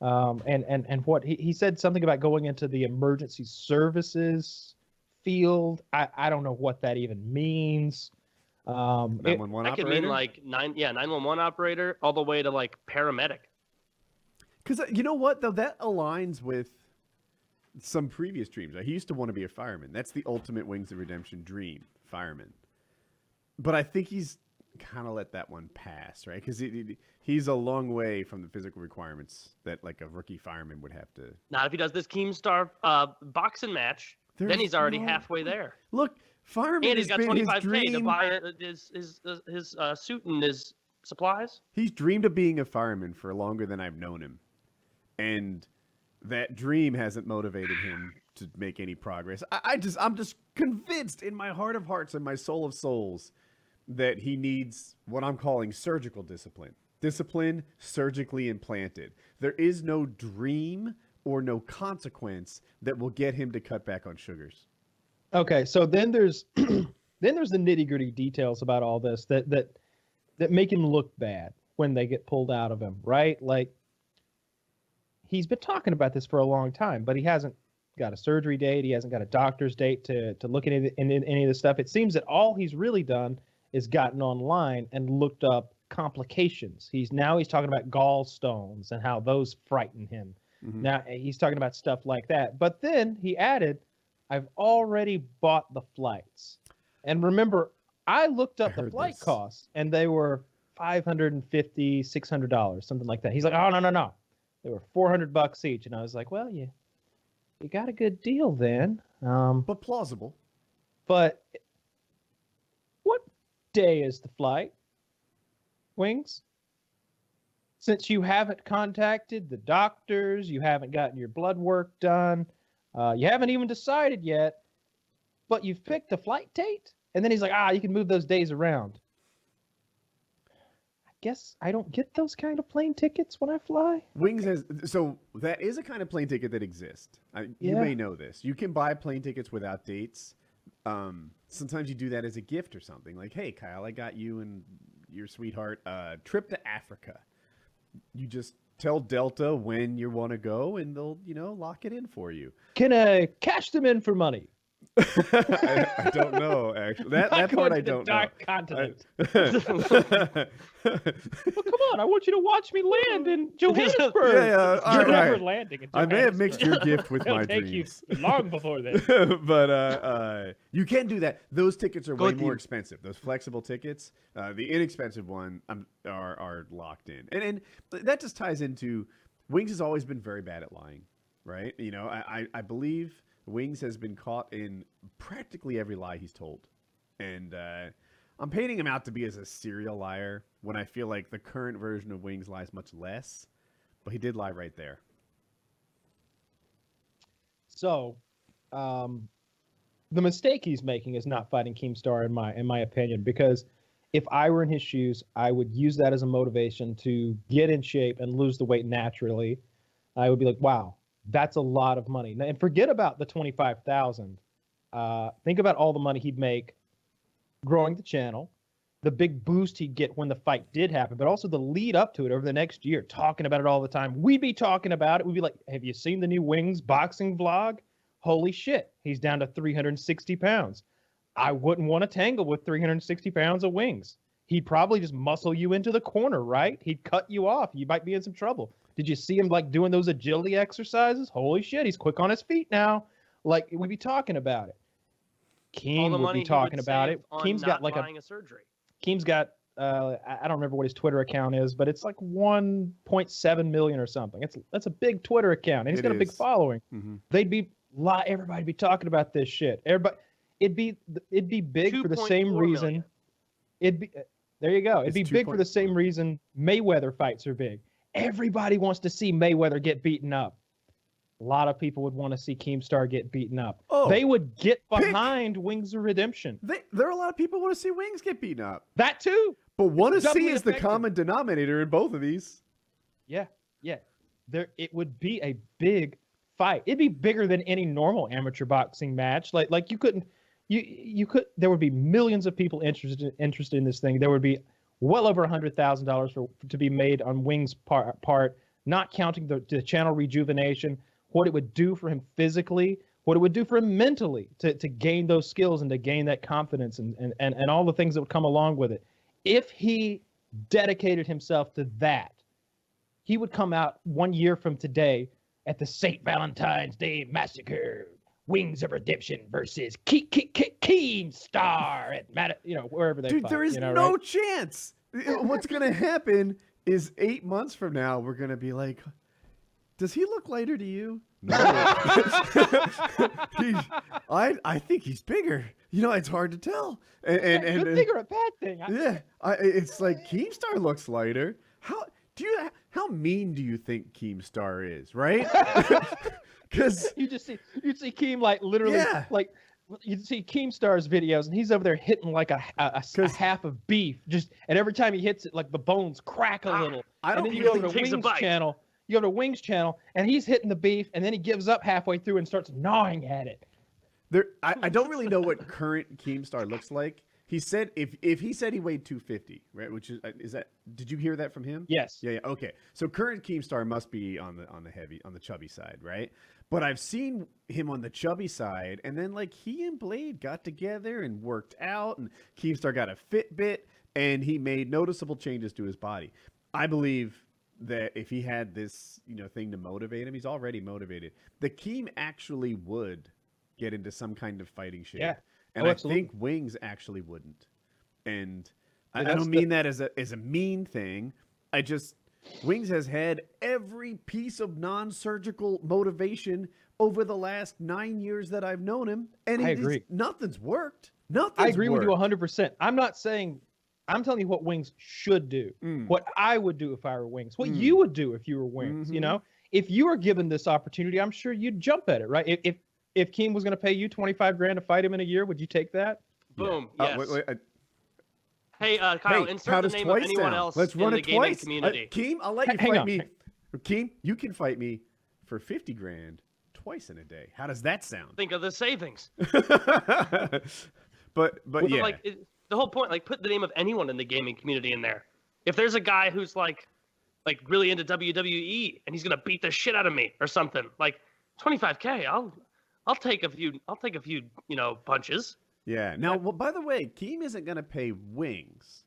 Um, and, and, and what he, he said something about going into the emergency services field. I, I don't know what that even means. Um, it- 911 that could mean like nine, yeah, nine one one operator, all the way to like paramedic. Because you know what though, that aligns with some previous dreams. He used to want to be a fireman. That's the ultimate Wings of Redemption dream, fireman. But I think he's kind of let that one pass, right? Because he, he- he's a long way from the physical requirements that like a rookie fireman would have to. Not if he does this Keemstar uh, boxing match. then he's already no- halfay there. Look, fireman And he's has got twenty five k to buy his his his, his uh, suit and his supplies. He's dreamed of being a fireman for longer than I've known him. And that dream hasn't motivated him to make any progress. I, I just I'm just convinced in my heart of hearts and my soul of souls that he needs what I'm calling surgical discipline. Discipline surgically implanted. There is no dream or no consequence that will get him to cut back on sugars. Okay, so then there's then there's the nitty gritty details about all this that that that make him look bad when they get pulled out of him, right? Like he's been talking about this for a long time, but he hasn't got a surgery date. He hasn't got a doctor's date to to look at any, in any of this stuff. It seems that all he's really done is gotten online and looked up complications. He's now he's talking about gallstones and how those frighten him. Mhm. Now he's talking about stuff like that. But then he added, I've already bought the flights. And remember, I looked up I the flight this. costs and they were 550 $600, something like that. He's like, oh, no, no, no. They were 400 bucks each. And I was like, well, you, you got a good deal then. Um, But plausible. but day is the flight? Wings? Since you haven't contacted the doctors, you haven't gotten your blood work done, uh, you haven't even decided yet, but you've picked a flight date? And then he's like, ah, you can move those days around. I guess I don't get those kind of plane tickets when I fly. Wings has so that is a kind of plane ticket that exists. I, You may know this. You can buy plane tickets without dates. Um, sometimes you do that as a gift or something. Like, hey, Kyle, I got you and your sweetheart a trip to Africa. You just tell Delta when you want to go, and they'll you know lock it in for you. Can I cash them in for money? I, I don't know actually. That that part I don't know. continent. I- Well, come on, I want you to watch me land in Johannesburg. Yeah, yeah, all You're never landing in I may have mixed your gift with It'll my take dreams. you long before that. but uh, uh, you can do that. Those tickets are Go way more you. expensive. Those flexible tickets, uh, the inexpensive one, um, are are locked in, and and that just ties into Wings has always been very bad at lying, right? You know, I I, I believe Wings has been caught in practically every lie he's told, and uh, I'm painting him out to be as a serial liar when I feel like the current version of Wings lies much less, but he did lie right there. So, um, the mistake he's making is not fighting Keemstar, in my in my opinion, because if I were in his shoes, I would use that as a motivation to get in shape and lose the weight naturally. I would be like, wow, that's a lot of money. And forget about the twenty five thousand. Uh, think about all the money he'd make growing the channel, the big boost he'd get when the fight did happen, but also the lead up to it over the next year, talking about it all the time. We'd be talking about it. We'd be like, have you seen the new Wings boxing vlog? Holy shit, he's down to 360 pounds. I wouldn't want to tangle with 360 pounds of wings. He'd probably just muscle you into the corner, right? He'd cut you off. You might be in some trouble. Did you see him like doing those agility exercises? Holy shit, he's quick on his feet now. Like we'd be talking about it. Keem would be talking would about it. Keem's got like a a surgery. Keem's got uh, I I don't remember what his Twitter account is, but it's like 1.7 million or something. It's that's a big Twitter account, and he's It got a big following. Mm-hmm. They'd be lot everybody'd be talking about this shit. Everybody, it'd be it'd be big for the same reason. million. It'd be uh, there you go. It'd It's be big for the same reason Mayweather fights are big. Everybody wants to see Mayweather get beaten up. A lot of people would want to see Keemstar get beaten up. Oh, they would get pick- behind Wings of Redemption. They, there are a lot of people who want to see Wings get beaten up. That too. But want to see is the common denominator in both of these. Yeah, yeah. There, it would be a big fight. It'd be bigger than any normal amateur boxing match. Like, like you couldn't, you, you could. There would be millions of people interested interested in this thing. There would be well over a hundred thousand dollars for to be made on Wings' part, part, not counting the, the channel rejuvenation. What it would do for him physically, what it would do for him mentally to, to gain those skills and to gain that confidence and, and, and, and all the things that would come along with it. If he dedicated himself to that, he would come out one year from today at the St. Valentine's Day Massacre. Wings of Redemption versus Ke- Ke- Ke- Keemstar at Mad- you know wherever they Dude, fight, there is you know, no right? chance. What's going to happen is eight months from now, we're going to be like, does he look lighter to you? No. I, I think he's bigger. You know, it's hard to tell. And, and, and, good thing or a bad thing? I- Yeah, I, it's like Keemstar looks lighter. How do you? How mean do you think Keemstar is? Right? Because you just see you see Keem like literally Yeah. like You see Keemstar's videos, and he's over there hitting like a, a- a s- a 'Cause- half of beef, just and every time he hits it, like the bones crack a Ah, little. I and don't then you go to Wings channel. You go to Wings channel, and he's hitting the beef, and then he gives up halfway through and starts gnawing at it. There, I, I don't really know what current Keemstar looks like. He said if if he said he weighed 250, right? Which is uh, is that? Did you hear that from him? Yes. Yeah, yeah. Okay. So current Keemstar must be on the on the heavy on the chubby side, right? But I've seen him on the chubby side, and then like he and Blade got together and worked out, and Keemstar got a Fitbit, and he made noticeable changes to his body. I believe that if he had this, you know, thing to motivate him, he's already motivated. The Keem actually would get into some kind of fighting shape. Yeah. And Oh, I think Wings actually wouldn't. And I, I don't the- mean that as a as a mean thing. I just Wings has had every piece of non-surgical motivation over the last nine years that I've known him, and I agree. nothing's worked. Nothing's I agree with you 100%. I'm not saying, I'm telling you what Wings should do, Mm. what I would do if I were Wings, what Mm. you would do if you were Wings. You Mhm. know, if you were given this opportunity, I'm sure you'd jump at it, right? If if, if Keem was going to pay you 25 grand to fight him in a year, would you take that? Yeah. Boom. Uh, Yes. wait, wait, uh, Hey, uh, Kyle, hey, insert how the does name twice of anyone sound? else Let's in run the it gaming twice. Uh. Keem, I'll let you Hang fight on. me. Keem, you can fight me for fifty grand twice in a day. How does that sound? Think of the savings. but but Well, yeah, Like it, the whole point, like put the name of anyone in the gaming community in there. If there's a guy who's like, like really into WWE and he's gonna beat the shit out of me or something, like 25k, I'll, I'll take a few, I'll take a few, you know, punches. yeah. Now, well, by the way, Keem isn't going to pay wings.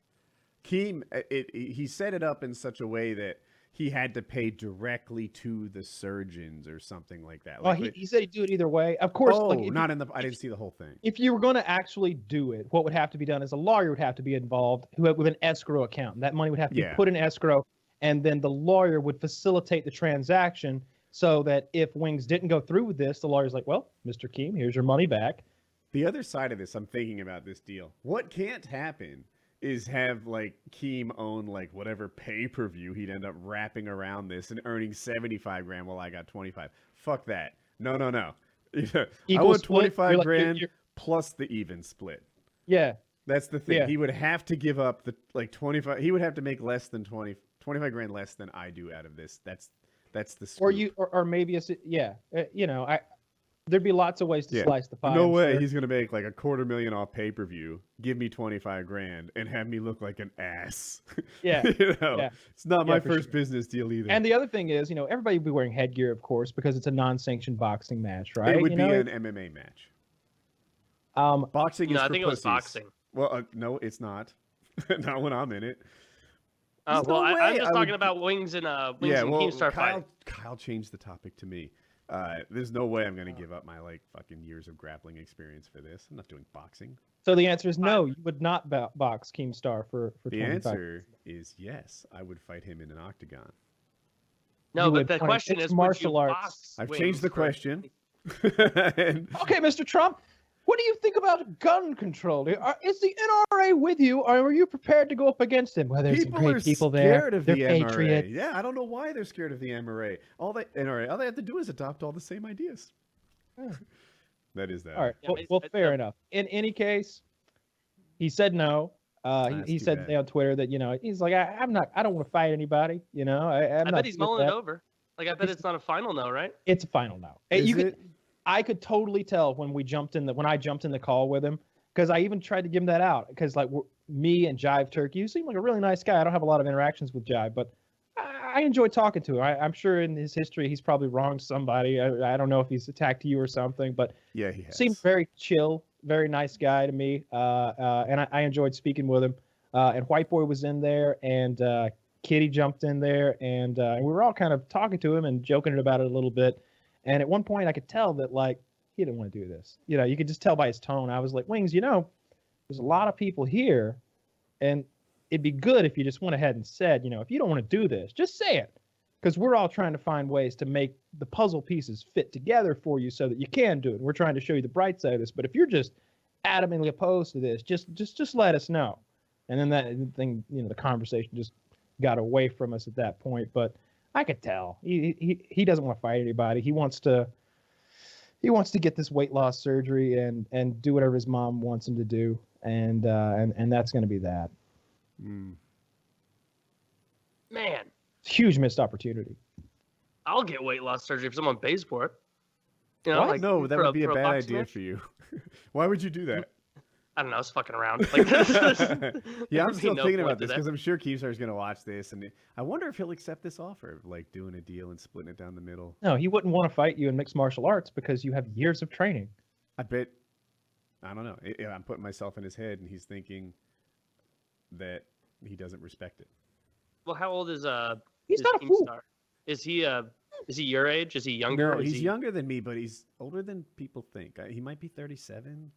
Keem, uh, it, it, he set it up in such a way that he had to pay directly to the surgeons or something like that. Well, he, he said he'd do it either way. Of course, oh, like, if you- not in the. I didn't see the whole thing. if you were going to actually do it, what would have to be done is a lawyer would have to be involved who had, with an escrow account. That money would have to Yeah. be put in escrow, and then the lawyer would facilitate the transaction so that if Wings didn't go through with this, the lawyer's like, "Well, Mr. Keem, here's your money back." The other side of this, I'm thinking about this deal. What can't happen is have like Keem own like whatever pay per view he'd end up wrapping around this and earning 75 grand while I got 25. Fuck that. No, no, no. I want 25 you're like- grand you're- plus the even split. Yeah, That's the thing. Yeah. He would have to give up the like 25. He would have to make less than 20, 25 grand less than I do out of this. That's that's the. or you, or, or maybe it's yeah, uh, you know, I there'd be lots of ways to Yeah. slice the pie. No I'm way sure. he's gonna make like a quarter million off pay per view, give me twenty five grand, and have me look like an ass. Yeah, you know, yeah. it's not Yeah, my first sure. business deal either. And the other thing is, you know, everybody would be wearing headgear, of course, because it's a non-sanctioned boxing match, right? it would you be know? an MMA match. um, Boxing is No, I for think it was boxing. Well, uh, no, it's not. not when I'm in it. Uh, well, no I, I'm just I talking would- about wings and uh, wings yeah, and well, Keemstar Kyle, fight. Kyle changed the topic to me. Uh, there's no way I'm gonna give up my like fucking years of grappling experience for this. I'm not doing boxing. so the answer is no. You would not bo- box Keemstar for for The 25. answer is yes. I would fight him in an octagon. No, you but the point- question it's is, would martial you arts. box I've Wings changed the question. and Okay, Mr. Trump, what do you think about gun control? Are- Is the NRA with you, or are you prepared to go up against him? Well, there's some people great are people there. scared of They're the NRA. patriots. Yeah, I don't know why they're scared of the NRA. All they NRA, all they have to do is adopt all the same ideas. Yeah. that is that. All right. Yeah, well, it's- well, it's fair a- enough. In any case, he said no. Uh, he, he said on Twitter that you know he's like I, I'm not I don't want to fight anybody. You know I, I'm I not bet he's with mulling it over. Like I bet He's- it's not a final no, right? It's a final no. Hey, Is you could it? I could totally tell when we jumped in the when I jumped in the call with him because I even tried to give him that out because like we're, me and Jive Turkey, you seem like a really nice guy. I don't have a lot of interactions with Jive, but I, I enjoy talking to him. I, I'm sure in his history he's probably wronged somebody. I, I don't know if he's attacked you or something, but Yeah, he has. seemed very chill, very nice guy to me, uh, uh, and I, I enjoyed speaking with him. Uh, and White Boy was in there, and uh, Kitty jumped in there, and, uh, and we were all kind of talking to him and joking about it a little bit. And at one point, I could tell that like he didn't want to do this. You know, you could just tell by his tone. I was like, Wings, you know, there's a lot of people here, and it'd be good if you just went ahead and said, you know, if you don't want to do this, just say it, because we're all trying to find ways to make the puzzle pieces fit together for you so that you can do it. We're trying to show you the bright side of this. But if you're just adamantly opposed to this, just just just let us know. And then that thing, you know, the conversation just got away from us at that point. But I could tell he he he doesn't want to fight anybody. He wants to he wants to get this weight loss surgery and and do whatever his mom wants him to do, and uh, and and that's going to be that. Mm. Man, Huge missed opportunity. I'll get weight loss surgery if someone pays for it. You know, What? like no, that for would be a bad boxing idea match. for you. Why would you do that? I don't know. I was fucking around. Like, this, this, yeah, I'm still no thinking about this because I'm sure Keemstar's going to watch this, and I wonder if he'll accept this offer of like doing a deal and splitting it down the middle. No, he wouldn't want to fight you in mixed martial arts because you have years of training. I bet. I don't know. I- I'm putting myself in his head, and he's thinking that he doesn't respect it. Well, how old is uh? He's is not a fool. Is he uh? Is he your age? Is he younger? No, Is he's he- younger than me, but he's older than people think. He might be 37.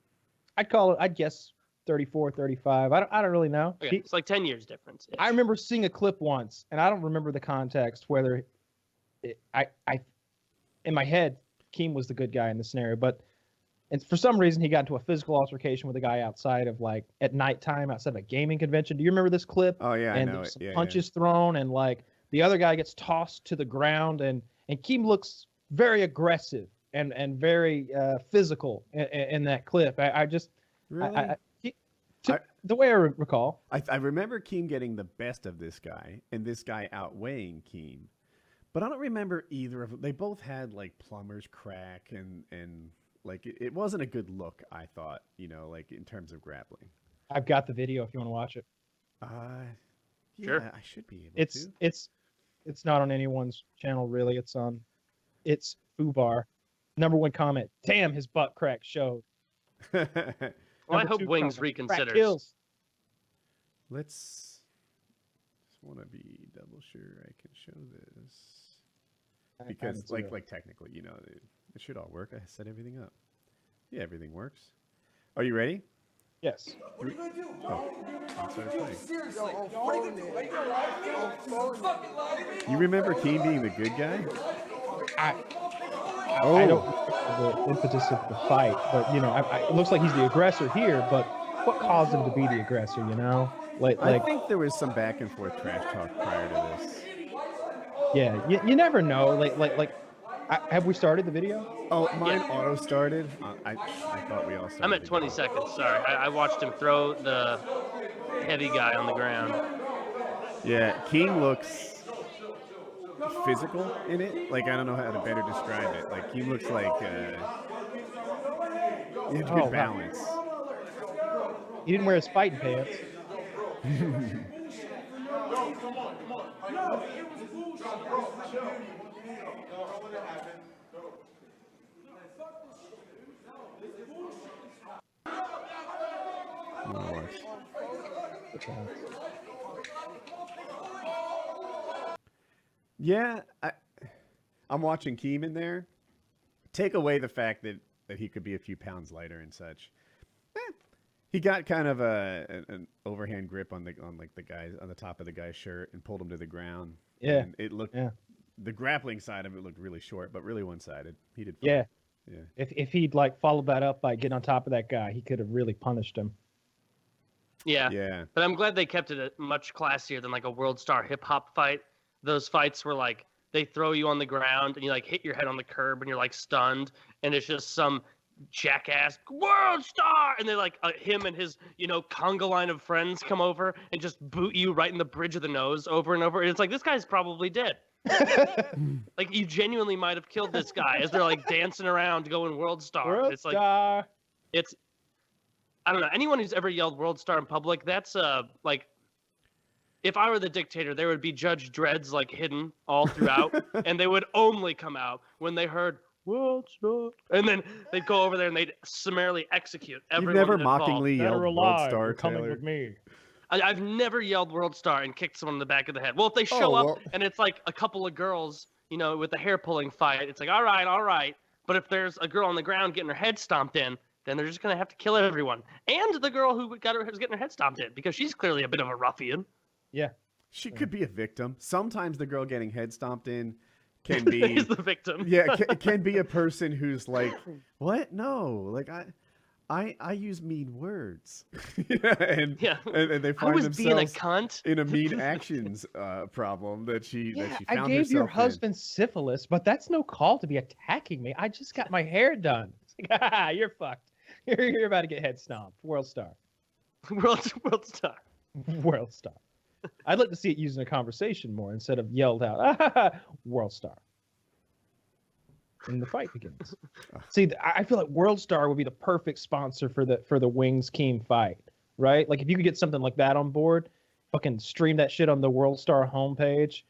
I'd call it. I'd guess 34, 35. I don't. I don't really know. Okay, He- it's like ten years difference. I remember seeing a clip once, and I don't remember the context. Whether it, I, I, in my head, Keem was the good guy in the scenario, but and for some reason he got into a physical altercation with a guy outside of like at nighttime outside of a gaming convention. Do you remember this clip? Oh yeah, and I know there's it. some Yeah, yeah. punches thrown, and like the other guy gets tossed to the ground, and and Keem looks very aggressive and and very uh, physical in, in that clip. I, I just Really? I, I, he, to, I- the way I re- recall. I, I remember Keem getting the best of this guy, and this guy outweighing Keem. But I don't remember either of them. They both had like plumber's crack, and and like it, it wasn't a good look. I thought, you know, like in terms of grappling. I've got the video if you want to watch it. Uh, yeah, Sure. I should be able It's it's it's not on anyone's channel really. It's on it's Fubar. Number one comment. Damn, his butt crack showed. Well, I hope Wings comment, reconsiders. kills. Let's. Just want to be double sure I can show this I- I because, like, like technically, you know, it, it should all work. I set everything up. Yeah, everything works. Are you ready? yes. What are you gonna do? Oh, I started playing. Seriously, what are you gonna do? Are you gonna lie to me? Fucking lie to me? You remember Keem being the good guy? I Oh, I don't remember the impetus of the fight, but you know, I, I, it looks like he's the aggressor here. But what caused him to be the aggressor? You know, like like I think there was some back and forth trash talk prior to this. yeah, you, you never know. Like like like, I, have we started the video? Oh, mine auto started. Uh, I, I thought we all started. I'm at 20 together. seconds. Sorry, I, I watched him throw the heavy guy on the ground. Yeah, King looks physical in it. Like I don't know how to better describe it. Like he looks like uh, he has Oh, good wow. balance. He didn't wear his fighting pants. I'm gonna Yeah, I, I'm watching Keem in there. Take away the fact that, that he could be a few pounds lighter and such. Eh, he got kind of a an, an overhand grip on the on like the guy on the top of the guy's shirt and pulled him to the ground. Yeah, and it looked yeah. the grappling side of it looked really short, but really one sided. He did. fine. Yeah. yeah. If if he'd like followed that up by getting on top of that guy, he could have really punished him. Yeah. Yeah. But I'm glad they kept it much classier than like a world star hip hop fight. Those fights were like they throw you on the ground and you like hit your head on the curb and you're like stunned and it's just some jackass world star and they like uh, him and his you know conga line of friends come over and just boot you right in the bridge of the nose over and over and it's like this guy's probably dead like you genuinely might have killed this guy as they're like dancing around going world star World it's like star. it's I don't know anyone who's ever yelled world star in public. That's uh like if I were the dictator, there would be Judge Dreads like hidden all throughout, and they would only come out when they heard world star, and then they'd go over there and they'd summarily execute everyone. You've never involved. mockingly yelled World Star, coming Taylor. me. I, I've never yelled world star and kicked someone in the back of the head. Well, if they oh, show Oh, up and it's like a couple of girls, you know, with the hair pulling fight, it's like all right, all right. But if there's a girl on the ground getting her head stomped in, then they're just gonna have to kill everyone and the girl who got her who's getting her head stomped in because she's clearly a bit of a ruffian. Yeah. She could be a victim. Sometimes the girl getting head stomped in can be He's the victim. yeah, it can, can be a person who's like, "What? No, like I, I I use mean words, and, Yeah. and and they I find was being a themselves cunt. in a mean actions uh, problem that she Yeah, that she found I found gave your herself in. husband syphilis, but that's no call to be attacking me. I just got my hair done. It's like, ah, you're fucked. You're, you're about to get head stomped. World star. World World Star. World star. I'd like to see it used in a conversation more instead of yelled out. "Ah, World star. And the fight begins. see, I feel like World Star would be the perfect sponsor for the for the Wings Keem fight, right? Like if you could get something like that on board, fucking stream that shit on the World Star homepage.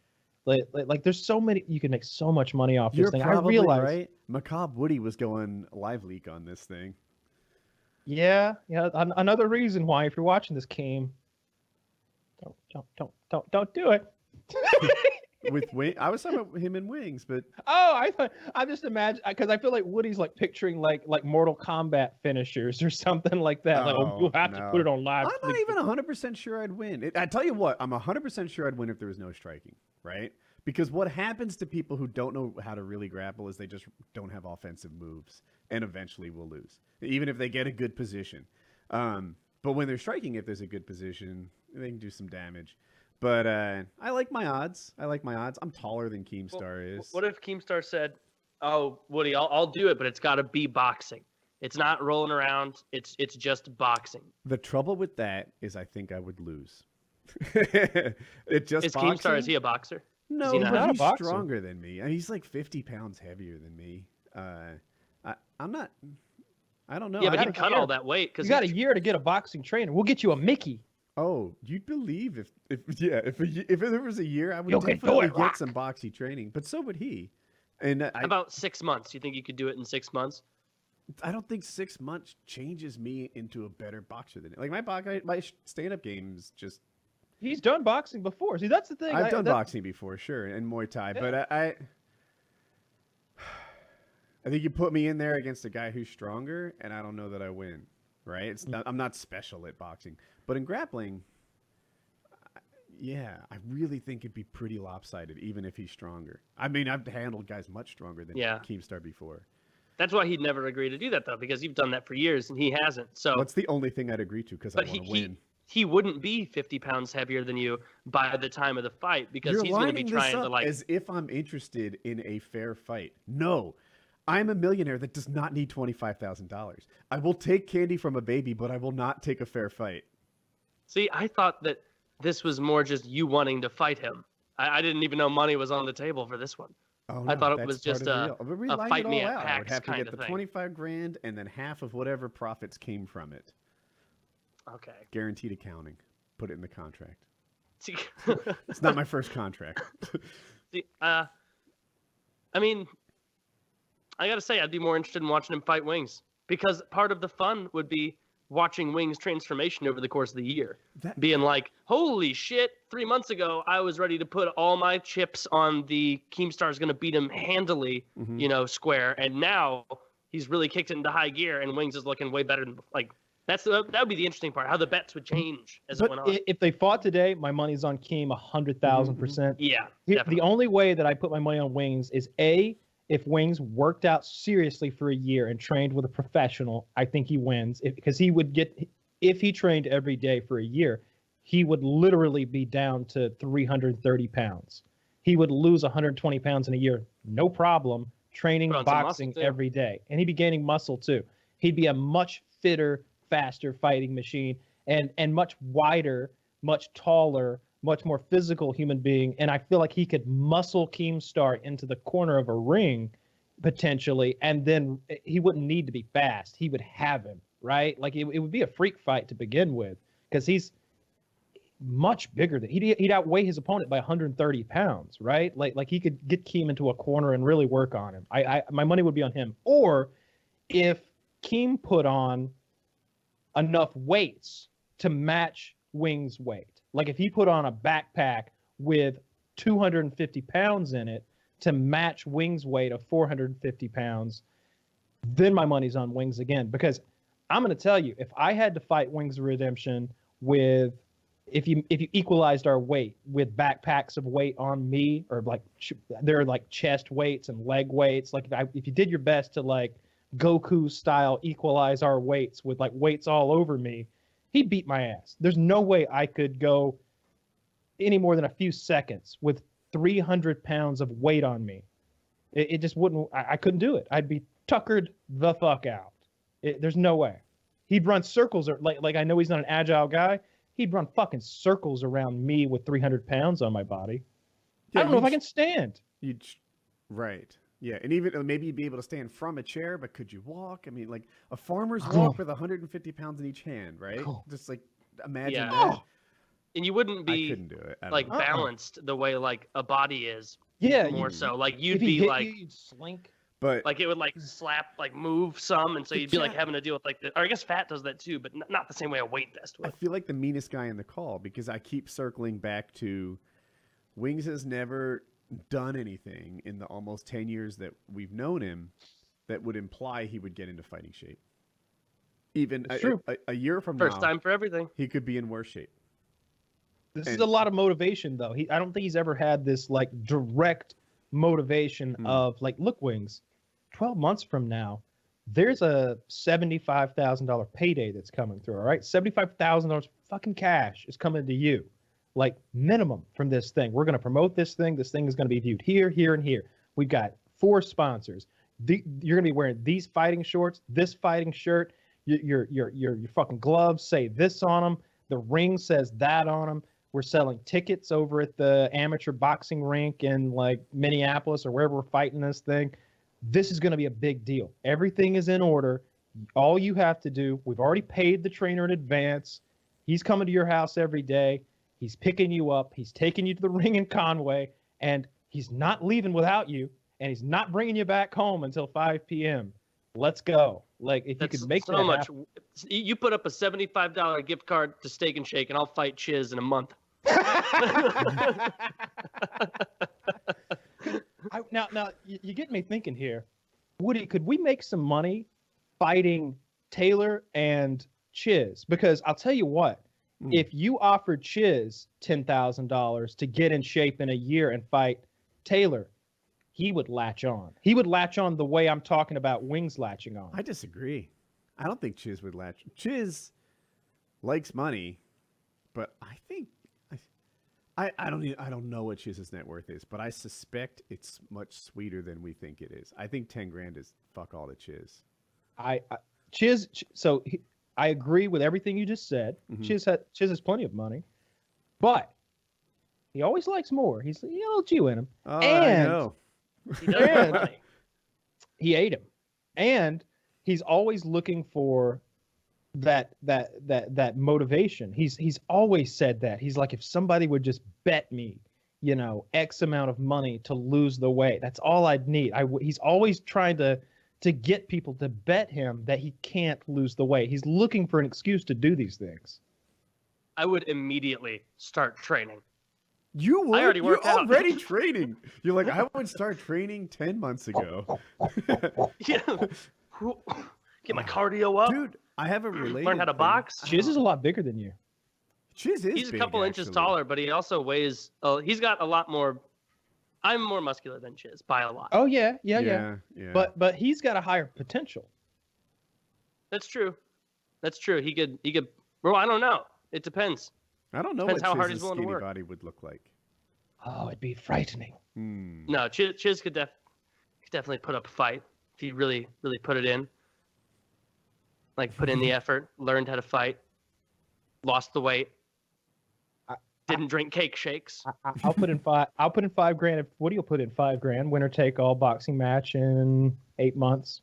Like, like, like there's so many you can make so much money off You're this thing. probably I realize. right. Macabre Woody was going live leak on this thing. Yeah, yeah. An- another reason why, if you're watching this, Keem, don't, don't, don't, don't, don't it. With wing, I was talking about him in wings, but Oh, I thought I just imagine because I feel like Woody's like picturing like like Mortal Kombat finishers or something like that. like, oh, Oh, you have to put it on live. I'm not click." even 100% sure I'd win. It, I tell you what, I'm 100% sure I'd win if there was no striking, right? Because what happens to people who don't know how to really grapple is they just don't have offensive moves and eventually will lose, even if they get a good position. Um, but when they're striking, if there's a good position, they can do some damage. But uh, I like my odds. I like my odds. I'm taller than Keemstar is. What if Keemstar said, "Oh, Woody, I'll, I'll do it, but it's got to be boxing. It's not rolling around. It's it's just boxing." The trouble with that is I think I would lose. it just Is Keemstar is he a boxer? No, he but not? Not a he's boxer. stronger than me. and He's like 50 pounds heavier than me. Uh, I, I'm not. I don't know. yeah, but got he a cut all that weight because You because got a year to get a boxing trainer. We'll get you a Mickey. Oh, you'd believe if, if yeah, if a, if there was a year, I would You definitely it, get Rock. some boxy training. But so would he. And I, about six months. You think you could do it in six months? I don't think six months changes me into a better boxer than like my box. My stand up games just. He's done boxing before. See, that's the thing. I've I- done that- boxing before, sure, and Muay Thai, Yeah. but I, I, I think you put me in there against a guy who's stronger, and I don't know that I win. Right? It's mm. not, I'm not special at boxing, but in grappling, yeah, I really think it'd be pretty lopsided, even if he's stronger. I mean, I've handled guys much stronger than Yeah. Keemstar before. That's why he'd never agree to do that though, because you've done that for years and he hasn't. So, That's the only thing I'd agree to because I want to win. he wouldn't be 50 pounds heavier than you by the time of the fight because You're he's going to be trying to like as if I'm interested in a fair fight. No, I'm a millionaire that does not need twenty five thousand dollars. I will take candy from a baby, but I will not take a fair fight. See, I thought that this was more just you wanting to fight him. I, I didn't even know money was on the table for this one. Oh, I thought it was just a-. A fight me at out. I would PAX have to get the thing. twenty five grand and then half of whatever profits came from it. Okay. Guaranteed accounting. Put it in the contract. See, It's not my first contract. see, uh, I mean, I gotta say, I'd be more interested in watching him fight Wings because part of the fun would be watching Wings' transformation over the course of the year. That- Being like, holy shit, three months ago, I was ready to put all my chips on the Keemstar's gonna beat him handily, Mhm. you know, square. And now he's really kicked it into high gear and Wings is looking way better than, like, that's the, that would be the interesting part, how the bets would change as it went on. if they fought today, my money's on Keem a hundred thousand percent. yeah. Definitely. The only way that I put my money on Wings is a if Wings worked out seriously for a year and trained with a professional, I think he wins. Because he would get if he trained every day for a year, he would literally be down to 330 pounds. He would lose 120 pounds in a year, no problem, training Put on some muscle, boxing every day. And he'd be gaining muscle too. He'd be a much fitter, faster fighting machine and and much wider, much taller, much more physical human being. And I feel like he could muscle Keemstar into the corner of a ring potentially, and then he wouldn't need to be fast. He would have him, right? Like it, it would be a freak fight to begin with because he's much bigger than he'd, he'd outweigh his opponent by 130 pounds, right? Like like he could get Keem into a corner and really work on him. I, I my money would be on him. Or if Keem put on enough weights to match Wing's weight, like if he put on a backpack with 250 pounds in it to match Wing's weight of 450 pounds, then my money's on Wings again. Because I'm going to tell you, if I had to fight Wings of Redemption with if you if you equalized our weight with backpacks of weight on me or like ch- there are like chest weights and leg weights like if, I, if you did your best to like Goku style equalize our weights with like weights all over me, he beat my ass. There's no way I could go any more than a few seconds with 300 pounds of weight on me. It, it just wouldn't. I, I couldn't do it. I'd be tuckered the fuck out. It, there's no way. He'd run circles or like like I know he's not an agile guy. He'd run fucking circles around me with 300 pounds on my body. I don't know if I can stand. You'd, right. Yeah, and even uh, maybe you'd be able to stand from a chair, but could you walk? I mean, like a farmer's Oh. walk with 150 pounds in each hand, right? Oh. Just like imagine Yeah. that. and you wouldn't I be couldn't do it. I like know. Uh-uh. balanced the way like a body is Yeah, more you, so. Like you'd be like you, you'd slink. but like it would like slap like move some, and so you'd be like having to deal with like the. Or I guess fat does that too, but n- not the same way a weight vest would. I feel like the meanest guy in the call because I keep circling back to Wings has never done anything in the almost 10 years that we've known him that would imply he would get into fighting shape. Even a, true. a, a year from First now, time for everything. he could be in worse shape. This And- is a lot of motivation, though. He, I don't think he's ever had this like direct motivation Hmm. of like, look, Wings, twelve months from now, there's a seventy-five thousand dollar payday that's coming through. All right, seventy-five thousand dollars fucking cash is coming to you, like minimum from this thing. We're gonna promote this thing. This thing is gonna be viewed here, here, and here. We've got four sponsors. The, you're gonna be wearing these fighting shorts, this fighting shirt. Your your your, your fucking gloves say this on them. The ring says that on them. We're selling tickets over at the amateur boxing rink in like Minneapolis or wherever we're fighting this thing. This is going to be a big deal. Everything is in order. All you have to do, we've already paid the trainer in advance. He's coming to your house every day. He's picking you up. He's taking you to the ring in Conway, and he's not leaving without you. And he's not bringing you back home until 5 p.m. Let's go. Like if That's you could make so much. happen- You you put up a seventy-five dollar gift card to Steak and Shake, and I'll fight Chiz in a month. I, now, now you, you get me thinking here, Woody. Could we make some money fighting Taylor and Chiz? Because I'll tell you what, Hmm. if you offered Chiz ten thousand dollars to get in shape in a year and fight Taylor, he would latch on. He would latch on the way I'm talking about Wings latching on. I disagree. I don't think Chiz would latch. Chiz likes money, but I think I, I, I don't even, I don't know what Chiz's net worth is, but I suspect it's much sweeter than we think it is. I think ten grand is fuck all to Chiz. I, I Chiz. So he, I agree with everything you just said. Mhm. Chiz had Chiz has plenty of money, but he always likes more. He's a little Jew in him. Oh, And- I know. He And- he ate him and he's always looking for that that that that motivation he's he's always said that he's like if somebody would just bet me you know x amount of money to lose the weight that's all i'd need i w- he's always trying to to get people to bet him that he can't lose the weight he's looking for an excuse to do these things I would immediately start training. You would. I already You're out. already training. You're like I would start training ten months ago. Yeah. Get my cardio up. Dude, I have a related. Learn how to thing. box. chiz is a lot bigger than you Chiz is. He's a big, couple inches taller, but he also weighs. Uh, he's got a lot more. I'm more muscular than Chiz by a lot. oh yeah yeah yeah, Yeah, yeah. but but he's got a higher potential That's true. That's true. He could. He could. Well, I don't know. It depends. I don't know depends what how hard he's willing to skinny work. body would look like. oh it'd be frightening Hmm. No, Chiz, Chiz could, def- could definitely put up a fight if he really, really put it in. Like put in the effort, learned how to fight, lost the weight, I- didn't drink cake shakes. I, I- I'll put in five. I'll put in five grand. If do you put in five grand, winner take all boxing match in eight months.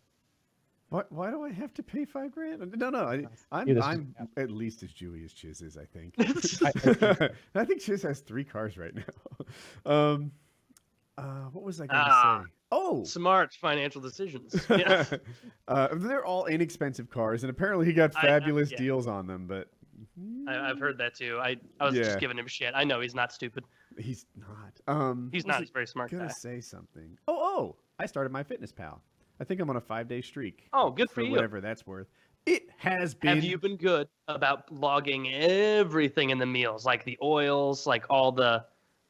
Why, why do I have to pay five grand? No, no. I, I'm, Yeah, this I'm at least as Jewy as Chiz is, I think. I- I think Chiz has three cars right now. Um, uh, what was I going to Ah, say? Oh, Smart financial decisions. Yeah. uh, they're all inexpensive cars, and apparently he got I- I- fabulous yeah. deals on them. But I, I've heard that too. I, I was Yeah. just giving him shit. I know he's not stupid. he's not. Um, He's not. He's very smart gonna guy. say something. Oh, oh! I started MyFitnessPal. I think I'm on a five day streak. Oh, good for, for you. whatever that's worth. It has been. Have you been good about logging everything in the meals, like the oils, like all the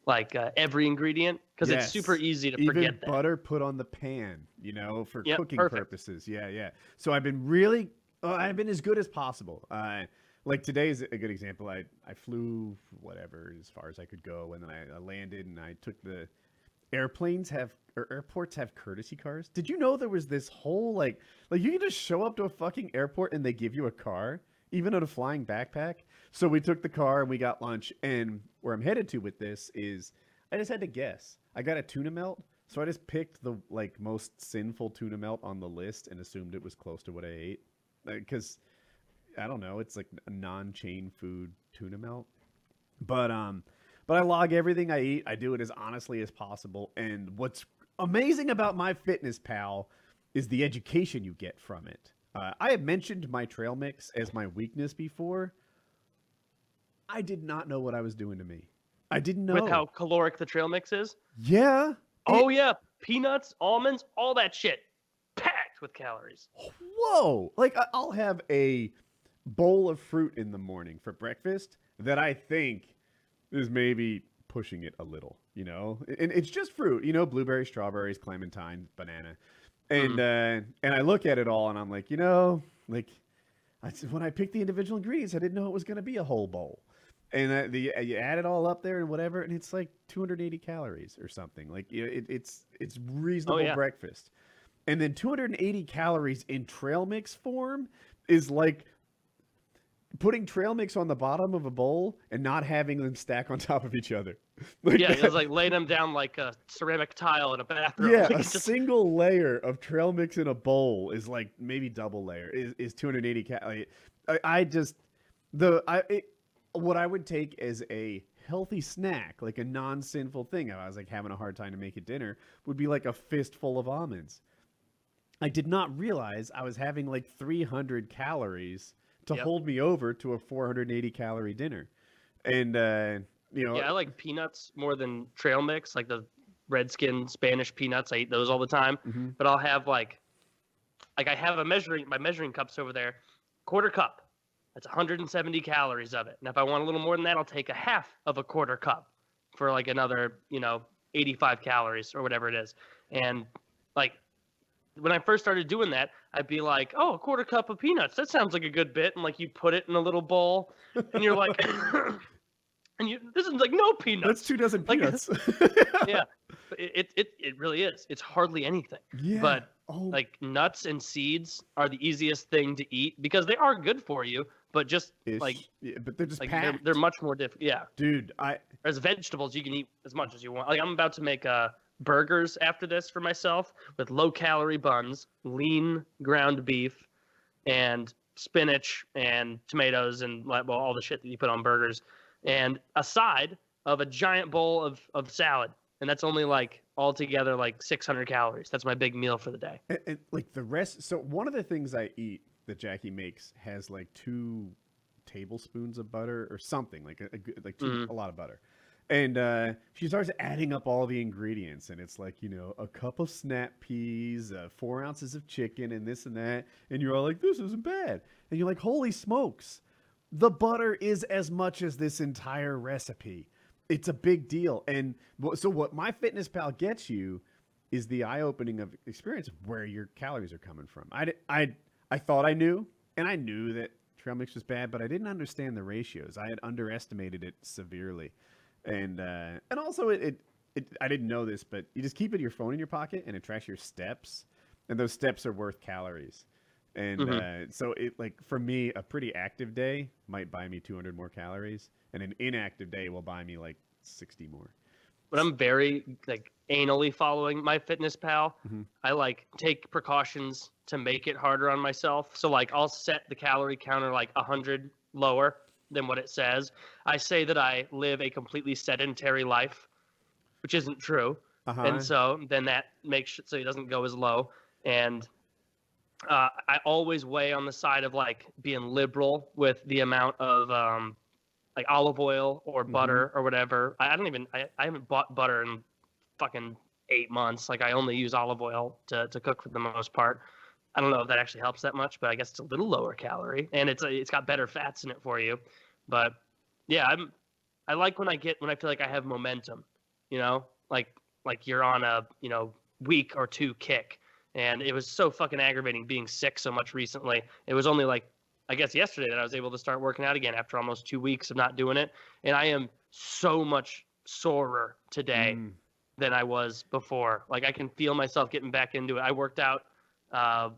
like uh, every ingredient because it's super easy to Even forget that. butter put on the pan, you know, for Yep, cooking perfect. purposes. Yeah, yeah. So I've been really, uh, I've been as good as possible. Uh, like today is a good example. I I flew whatever as far as I could go, and then I, I landed and I took the airplanes have or airports have courtesy cars. Did you know there was this whole like like you can just show up to a fucking airport and they give you a car, even on a flying backpack. So we took the car and we got lunch. And where I'm headed to with this is I just had to guess. I got a tuna melt, so I just picked the like most sinful tuna melt on the list and assumed it was close to what I ate. Because I don't know, it's like a non-chain food tuna melt. But um but I log everything I eat. I do it as honestly as possible. And what's amazing about MyFitnessPal is the education you get from it. Uh, I have mentioned my trail mix as my weakness before. I did not know what I was doing to me. I didn't know. with how caloric the trail mix is. yeah. Oh yeah, peanuts, almonds, all that shit, packed with calories. whoa like i'll have a bowl of fruit in the morning for breakfast that i think is maybe pushing it a little you know? And it's just fruit you know blueberries strawberries clementine banana. And uh and i look at it all and i'm like you know like I, said, when i picked the individual ingredients i didn't know it was going to be a whole bowl. And uh, the you add it all up there and whatever and it's like 280 calories or something. Like it, it's it's reasonable yeah. breakfast. And then 280 calories in trail mix form is like putting trail mix on the bottom of a bowl and not having them stack on top of each other. Like Yeah, that- it's like laying them down like a ceramic tile in a bathroom. yeah, Like, a just- single layer of trail mix in a bowl is like maybe double layer is, is 280 cal. Like, I, I just the I it, what I would take as a healthy snack, like a non-sinful thing. If I was like having a hard time to make it dinner, would be like a fistful of almonds. I did not realize I was having like 300 calories to Yep. hold me over to a 480 calorie dinner, and uh, you know, yeah, I like peanuts more than trail mix, like the redskin Spanish peanuts. I eat those all the time. Mhm. But I'll have like, like I have a measuring my measuring cups over there, quarter cup. That's 170 calories of it. And if I want a little more than that, I'll take a half of a quarter cup for like another, you know, 85 calories or whatever it is. And like when I first started doing that, I'd be like, "Oh, a quarter cup of peanuts. That sounds like a good bit." And like you put it in a little bowl, and you're like, and you this is like no peanuts. that's two dozen Like- peanuts. yeah, it, it it really is. It's hardly anything. yeah. But oh, like nuts and seeds are the easiest thing to eat because they are good for you, but just ish. like yeah, but they're just like they're, they're much more difficult. Yeah, Dude, I as vegetables, you can eat as much as you want. Like I'm about to make uh burgers after this for myself with low calorie buns, lean ground beef, and spinach and tomatoes and like well all the shit that you put on burgers, and a side of a giant bowl of of salad, and that's only like altogether like 600 calories. That's my big meal for the day. and, and, like the rest. So one of the things I eat that Jackie makes has like two tablespoons of butter or something like a, a like two, Mhm. a lot of butter. And uh, she starts adding up all the ingredients, and it's like you know a cup of snap peas, uh, four ounces of chicken, and this and that. And you're all like, "This isn't bad," and you're like, "Holy smokes!" The butter is as much as this entire recipe. It's a big deal. And so, what MyFitnessPal gets you is the eye-opening of experience of where your calories are coming from. I, I, I thought I knew, and I knew that trail mix was bad, but I didn't understand the ratios. I had underestimated it severely, and uh, and also it, it, it I didn't know this, but you just keep it your phone in your pocket, and it tracks your steps, and those steps are worth calories. And Mhm. uh, so it like for me, a pretty active day might buy me 200 more calories, and an inactive day will buy me like 60 more. but I'm very like anally following MyFitnessPal. Mhm. I like take precautions to make it harder on myself. So like I'll set the calorie counter like 100 lower than what it says. I say that I live a completely sedentary life, which isn't true. Uh-huh. And so then that makes it so it doesn't go as low. And uh, I always weigh on the side of like being liberal with the amount of um, like olive oil or Mhm. butter or whatever. I, I don't even I, I haven't bought butter in fucking eight months. Like I only use olive oil to, to cook for the most part. I don't know if that actually helps that much, but I guess it's a little lower calorie and it's a, it's got better fats in it for you. But yeah, I'm I like when I get when I feel like I have momentum you know, like like you're on a you know week or two kick, and it was so fucking aggravating being sick so much recently. It was only like I guess yesterday that I was able to start working out again after almost two weeks of not doing it, and I am so much sorer today Mm. than I was before. Like I can feel myself getting back into it. I worked out. Uh,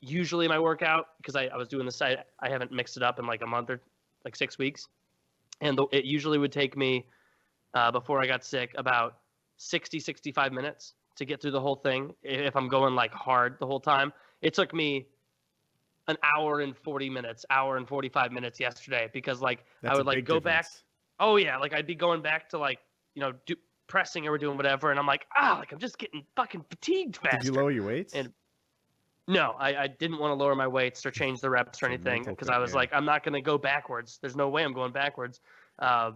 usually my workout because I, I was doing the site. I haven't mixed it up in like a month or like six weeks, and the, it usually would take me uh, before I got sick about 60, 65 minutes to get through the whole thing. If I'm going like hard the whole time, it took me an hour and 40 minutes, hour and 45 minutes yesterday because like That's I would like go back oh yeah, like I'd be going back to like you know do, pressing or doing whatever, and I'm like ah, like I'm just getting fucking fatigued faster. Did you lower your weights? And- no, I, I didn't want to lower my weights or change the reps or anything because I was yeah. like, I'm not going to go backwards. There's no way I'm going backwards. Uh,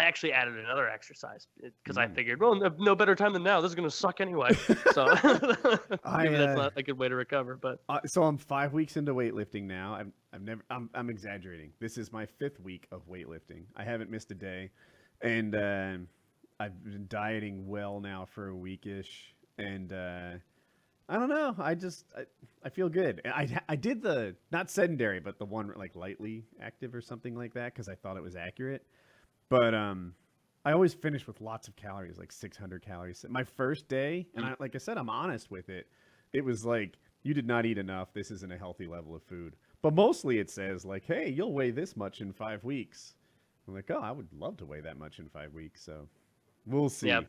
I actually added another exercise because I Mm. figured, well, no, no better time than now. This is going to suck anyway. so I, maybe that's uh, not a good way to recover. But Uh, so I'm five weeks into weightlifting now. I've, I've never. I'm, I'm exaggerating. This is my fifth week of weightlifting. I haven't missed a day, and um I've been dieting well now for a weekish. And uh, I don't know. I just I, I feel good. I I did the not sedentary, but the one like lightly active or something like that because I thought it was accurate. But um, I always finish with lots of calories, like 600 calories. My first day, and I, like I said, I'm honest with it. It was like you did not eat enough. This isn't a healthy level of food. But mostly it says like, hey, you'll weigh this much in five weeks. I'm like, oh, I would love to weigh that much in five weeks. So we'll see. Yeah.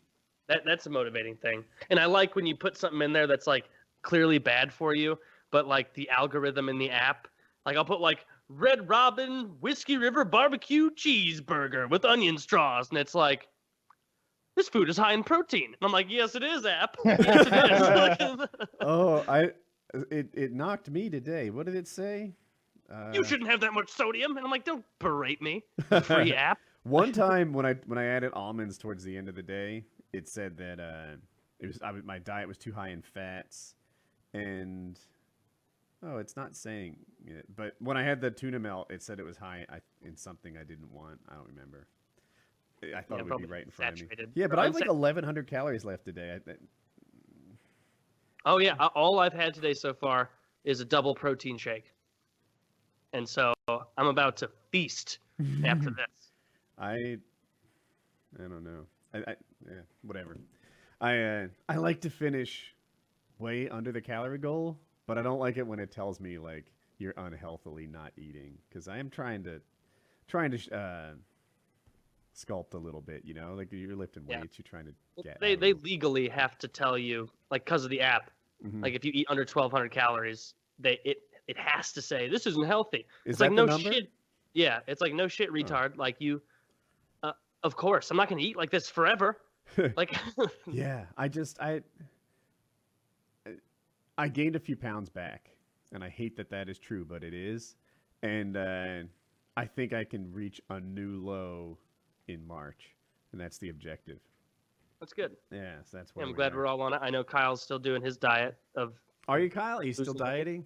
That that's a motivating thing. And I like when you put something in there that's like clearly bad for you, but like the algorithm in the app, like I'll put like Red Robin Whiskey River barbecue cheeseburger with onion straws, and it's like this food is high in protein. And I'm like, yes, it is, app. Yes, it is. Oh, I it it knocked me today. What did it say? Uh, you shouldn't have that much sodium. And I'm like, don't berate me, free app. One time when I when I added almonds towards the end of the day, it said that uh, it was I, my diet was too high in fats, and oh, it's not saying it. But when I had the tuna melt, it said it was high I, in something I didn't want. I don't remember. I thought Yeah, it would be right in front of me. Yeah, but I have like 1,100 calories left today. I, Oh yeah, all I've had today so far is a double protein shake, and so I'm about to feast after this. I I don't know. I, I yeah, whatever. I uh, I like to finish way under the calorie goal, but I don't like it when it tells me like you're unhealthily not eating because I am trying to trying to uh, sculpt a little bit. You know, like you're lifting Yeah. weights, you're trying to Well, get. They they legally have to tell you, like, because of the app, Mhm. like if you eat under 1,200 calories, they it it has to say this isn't healthy. is it's that like no number? shit. Yeah, it's like no shit, retard. Like you, uh, of course, I'm not gonna eat like this forever. like, Yeah, I just I I gained a few pounds back, and I hate that that is true, but it is, and uh, I think I can reach a new low in March, and that's the objective. that's good. Yes, that's Yeah, I'm we glad are. we're all on it. I know Kyle's still doing his diet of. Are you Kyle? Are you still dieting?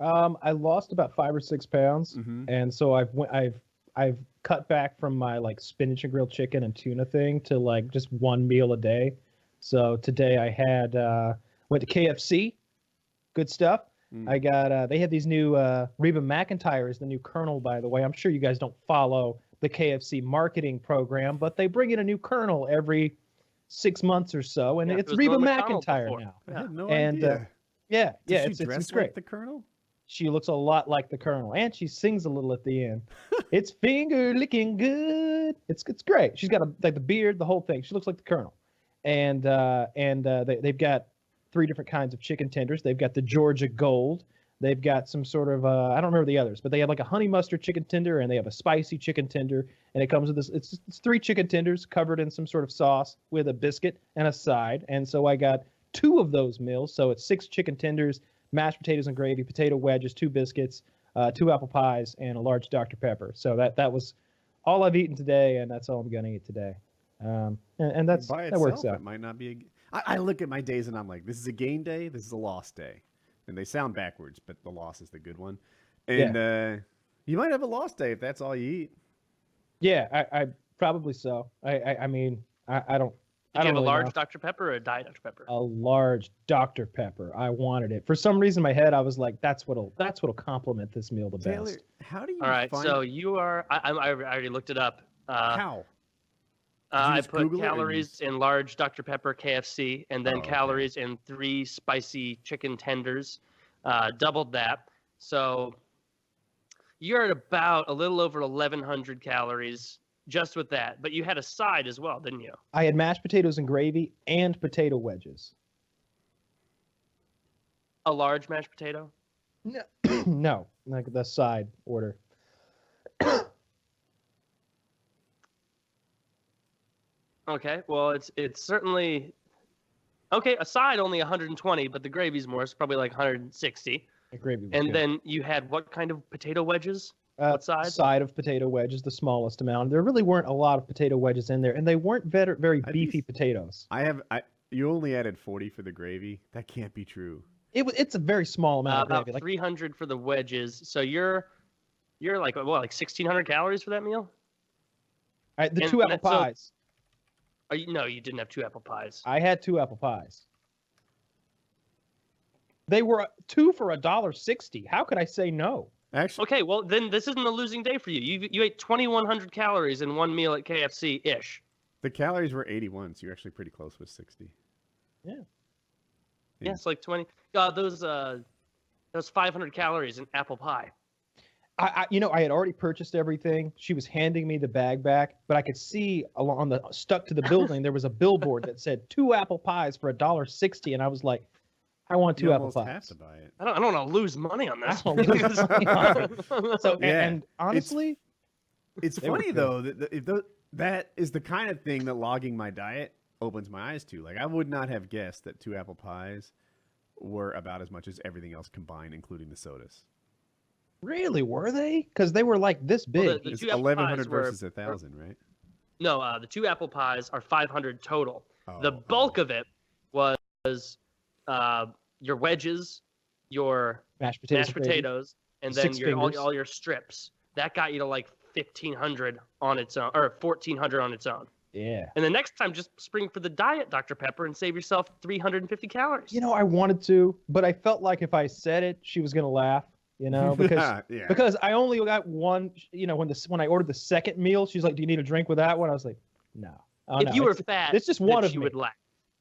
Um, I lost about five or six pounds, Mm-hmm. and so I've went, I've I've cut back from my like spinach and grilled chicken and tuna thing to like just one meal a day. So today I had uh, went to KFC, good stuff. Mm. I got uh, they had these new uh, Reba McEntire is the new colonel by the way. I'm sure you guys don't follow the KFC marketing program, but they bring in a new colonel every six months or so, and Yeah, it's Reba Norm McEntire before. now. I had no And, uh. Yeah, Does yeah, she it's, it's, dress it's great. like the Colonel? She looks a lot like the Colonel, and she sings a little at the end. it's finger licking good. It's it's great. She's got a like the beard, the whole thing. She looks like the Colonel, and uh, and uh, they they've got three different kinds of chicken tenders. They've got the Georgia Gold. They've got some sort of uh, I don't remember the others, but they have like a honey mustard chicken tender, and they have a spicy chicken tender, and it comes with this. It's it's three chicken tenders covered in some sort of sauce with a biscuit and a side. And so I got two of those meals. So it's six chicken tenders, mashed potatoes and gravy, potato wedges, two biscuits, uh, two apple pies, and a large Dr Pepper. So that that was all I've eaten today, and that's all I'm gonna eat today. Um, and, and that's by that works out. It might not be a. I, I look at my days and I'm like, this is a gain day. This is a loss day, and they sound backwards, but the loss is the good one. And uh, you might have a lost day if that's all you eat. Yeah, I, I Probably so. I I, I mean I, I don't. Did I you don't have a really large know. Dr. Pepper or a Diet Dr. Pepper? a large Dr Pepper. I wanted it for some reason. In my head, I was like, "That's what'll that's what'll complement this meal the Taylor, best." how do you All right, find so you are. I, I, I already looked it up. Uh, how? Uh, I put Google it or you calories in large Dr. Pepper KFC and then Oh, okay. calories in three spicy chicken tenders. Uh, doubled that. So you're at about a little over 1,100 calories just with that. But you had a side as well, didn't you? I had mashed potatoes and gravy and potato wedges. A large mashed potato. no, no, like the side order. Okay, well, it's it's certainly okay. A side only 120, but the gravy's more. It's probably like 160. The gravy And good. then you had what kind of potato wedges? Uh, what side? Side of potato wedges, the smallest amount. There really weren't a lot of potato wedges in there, and they weren't very very I'd beefy s- potatoes. I have I you only added 40 for the gravy. That can't be true. It was it's a very small Uh, amount of about gravy. Like 300 for the wedges. So you're you're like what, like 1600 calories for that meal? all right, the and- two apple that- so- pies. Are you, no, you didn't have two apple pies. I had two apple pies. They were uh, two for a dollar sixty. How could I say no? Actually, Okay, well then this isn't a losing day for you. You you ate 2100 calories in one meal at KFC ish. the calories were 81, so you're actually pretty close with 60. Yeah, Yeah. it's like 20. God, those uh, those 500 calories in apple pie. I, I, you know, I had already purchased everything. She was handing me the bag back, but I could see along the stuck to the building there was a billboard that said two apple pies for a dollar sixty, and I was like, I want two you apple almost have pies. to buy it. I don't I don't want to lose money on this. I don't lose money on So, and- Yeah, and, honestly, It's They were funny though that that- if tho- that is the kind of thing that logging my diet opens my eyes to. Like I would not have guessed that two apple pies were about as much as everything else combined, including the sodas. really were they? Because they were like this Well, big. the- the It's 1100 versus a thousand, right? No, uh, the two apple pies are 500 total. the Oh, bulk oh. of it was uh, your wedges, your mashed potatoes. mashed and potatoes, and then your all, all your strips. That got you to like 1500 on its own, or 1400 on its own. Yeah. And the next time, just spring for the diet Dr Pepper and save yourself 350 calories. You know, I wanted to, but I felt like if I said it, she was gonna laugh. You know, because yeah. because I only got one. You know, when the when I ordered the second meal, she's like, "Do you need a drink with that one?" I was like, "No." Oh, if no, you were fat, it's just one of you would laugh.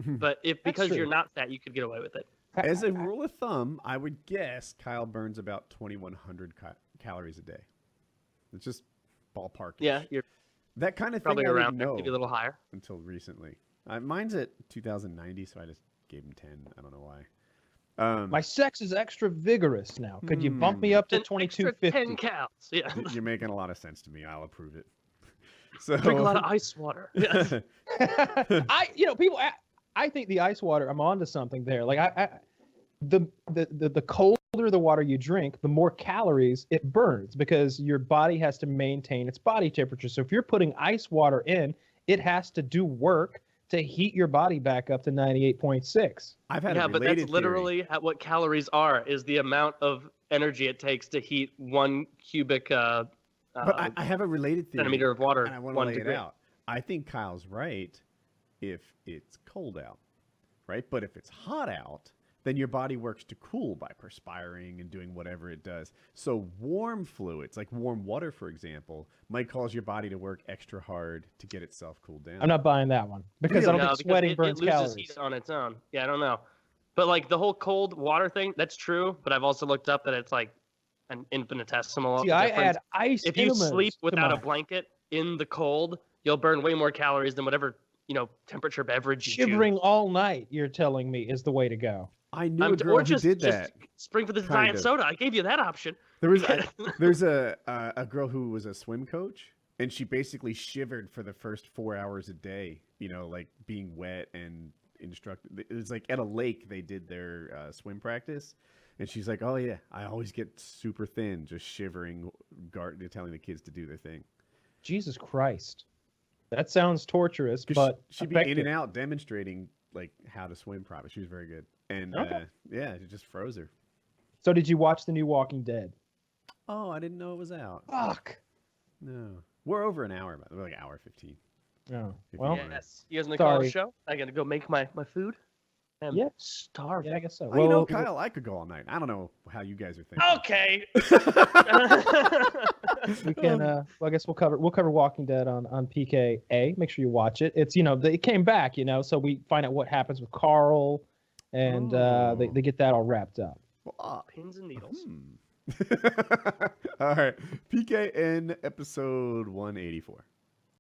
But if because you're not fat, you could get away with it. As a rule of thumb, I would guess Kyle burns about 2100 ca- calories a day. It's just ballpark. Yeah, you're That kind of probably thing I around didn't there, know maybe a little higher. until recently. Uh, mine's at 2090, so I just gave him 10. I don't know why. Um, my sex is extra vigorous now. Could you bump me Hmm. up to An twenty extra 10 fifty? cows. Yeah. y- you're making a lot of sense to me. I'll approve it. So Drink a lot of ice water. Yeah. I, you know, people. I, I think the ice water. I'm onto something there. Like I, I the, the the the colder the water you drink, the more calories it burns because your body has to maintain its body temperature. So if you're putting ice water in, it has to do work to heat your body back up to 98.6. I've had yeah, a but related that's literally ha- what calories are is the amount of energy it takes to heat one cubic uh, uh, But I, I have a related theory. centimeter of water and I want to lay degree. it out. I think Kyle's right if it's cold out, right? But if it's hot out, then your body works to cool by perspiring and doing whatever it does. So warm fluids, like warm water, for example, might cause your body to work extra hard to get itself cooled down. I'm not buying that one because I don't No, think sweating it, burns it loses calories. heat on its own. Yeah, I don't know. But like the whole cold water thing, that's true. But I've also looked up that it's like an infinitesimal See, I difference. add ice. if you sleep without a blanket in the cold, you'll burn way more calories than whatever you know temperature beverage you choose. shivering all night, you're telling me is the way to go. I knew Um, a girl or just, who did just that. spring for the kind diet of. soda. I gave you that option. There was I, there's a uh, a girl who was a swim coach, and she basically shivered for the first four hours a day. You know, like being wet and instructed. It was like at a lake they did their uh, swim practice, and she's like, "Oh yeah, I always get super thin, just shivering, guard telling the kids to do their thing." Jesus Christ. That sounds torturous, but she, would be in and out demonstrating like how to swim properly. She was very good, and Okay. uh, yeah, it just froze her. So did you watch the new Walking Dead? Oh, I didn't know it was out. Fuck. No, We're over an hour, but we're like an hour fifteen. Oh, If well, you wanna- Yes. You guys want to call it Sorry. a show? I gotta go make my, my food. I'm Yeah. starving. yeah, I guess so. Oh, you know, Kyle, I could go all night. I don't know how you guys are thinking. Okay. we can. Uh, well, I guess we'll cover we'll cover Walking Dead on on PKA. Make sure you watch it. It's you know they it came back, you know, so we find out what happens with Carl, and uh, they Oh. they get that all wrapped up. Well, ah, Pins and needles. hmm. all right. PKN episode 184.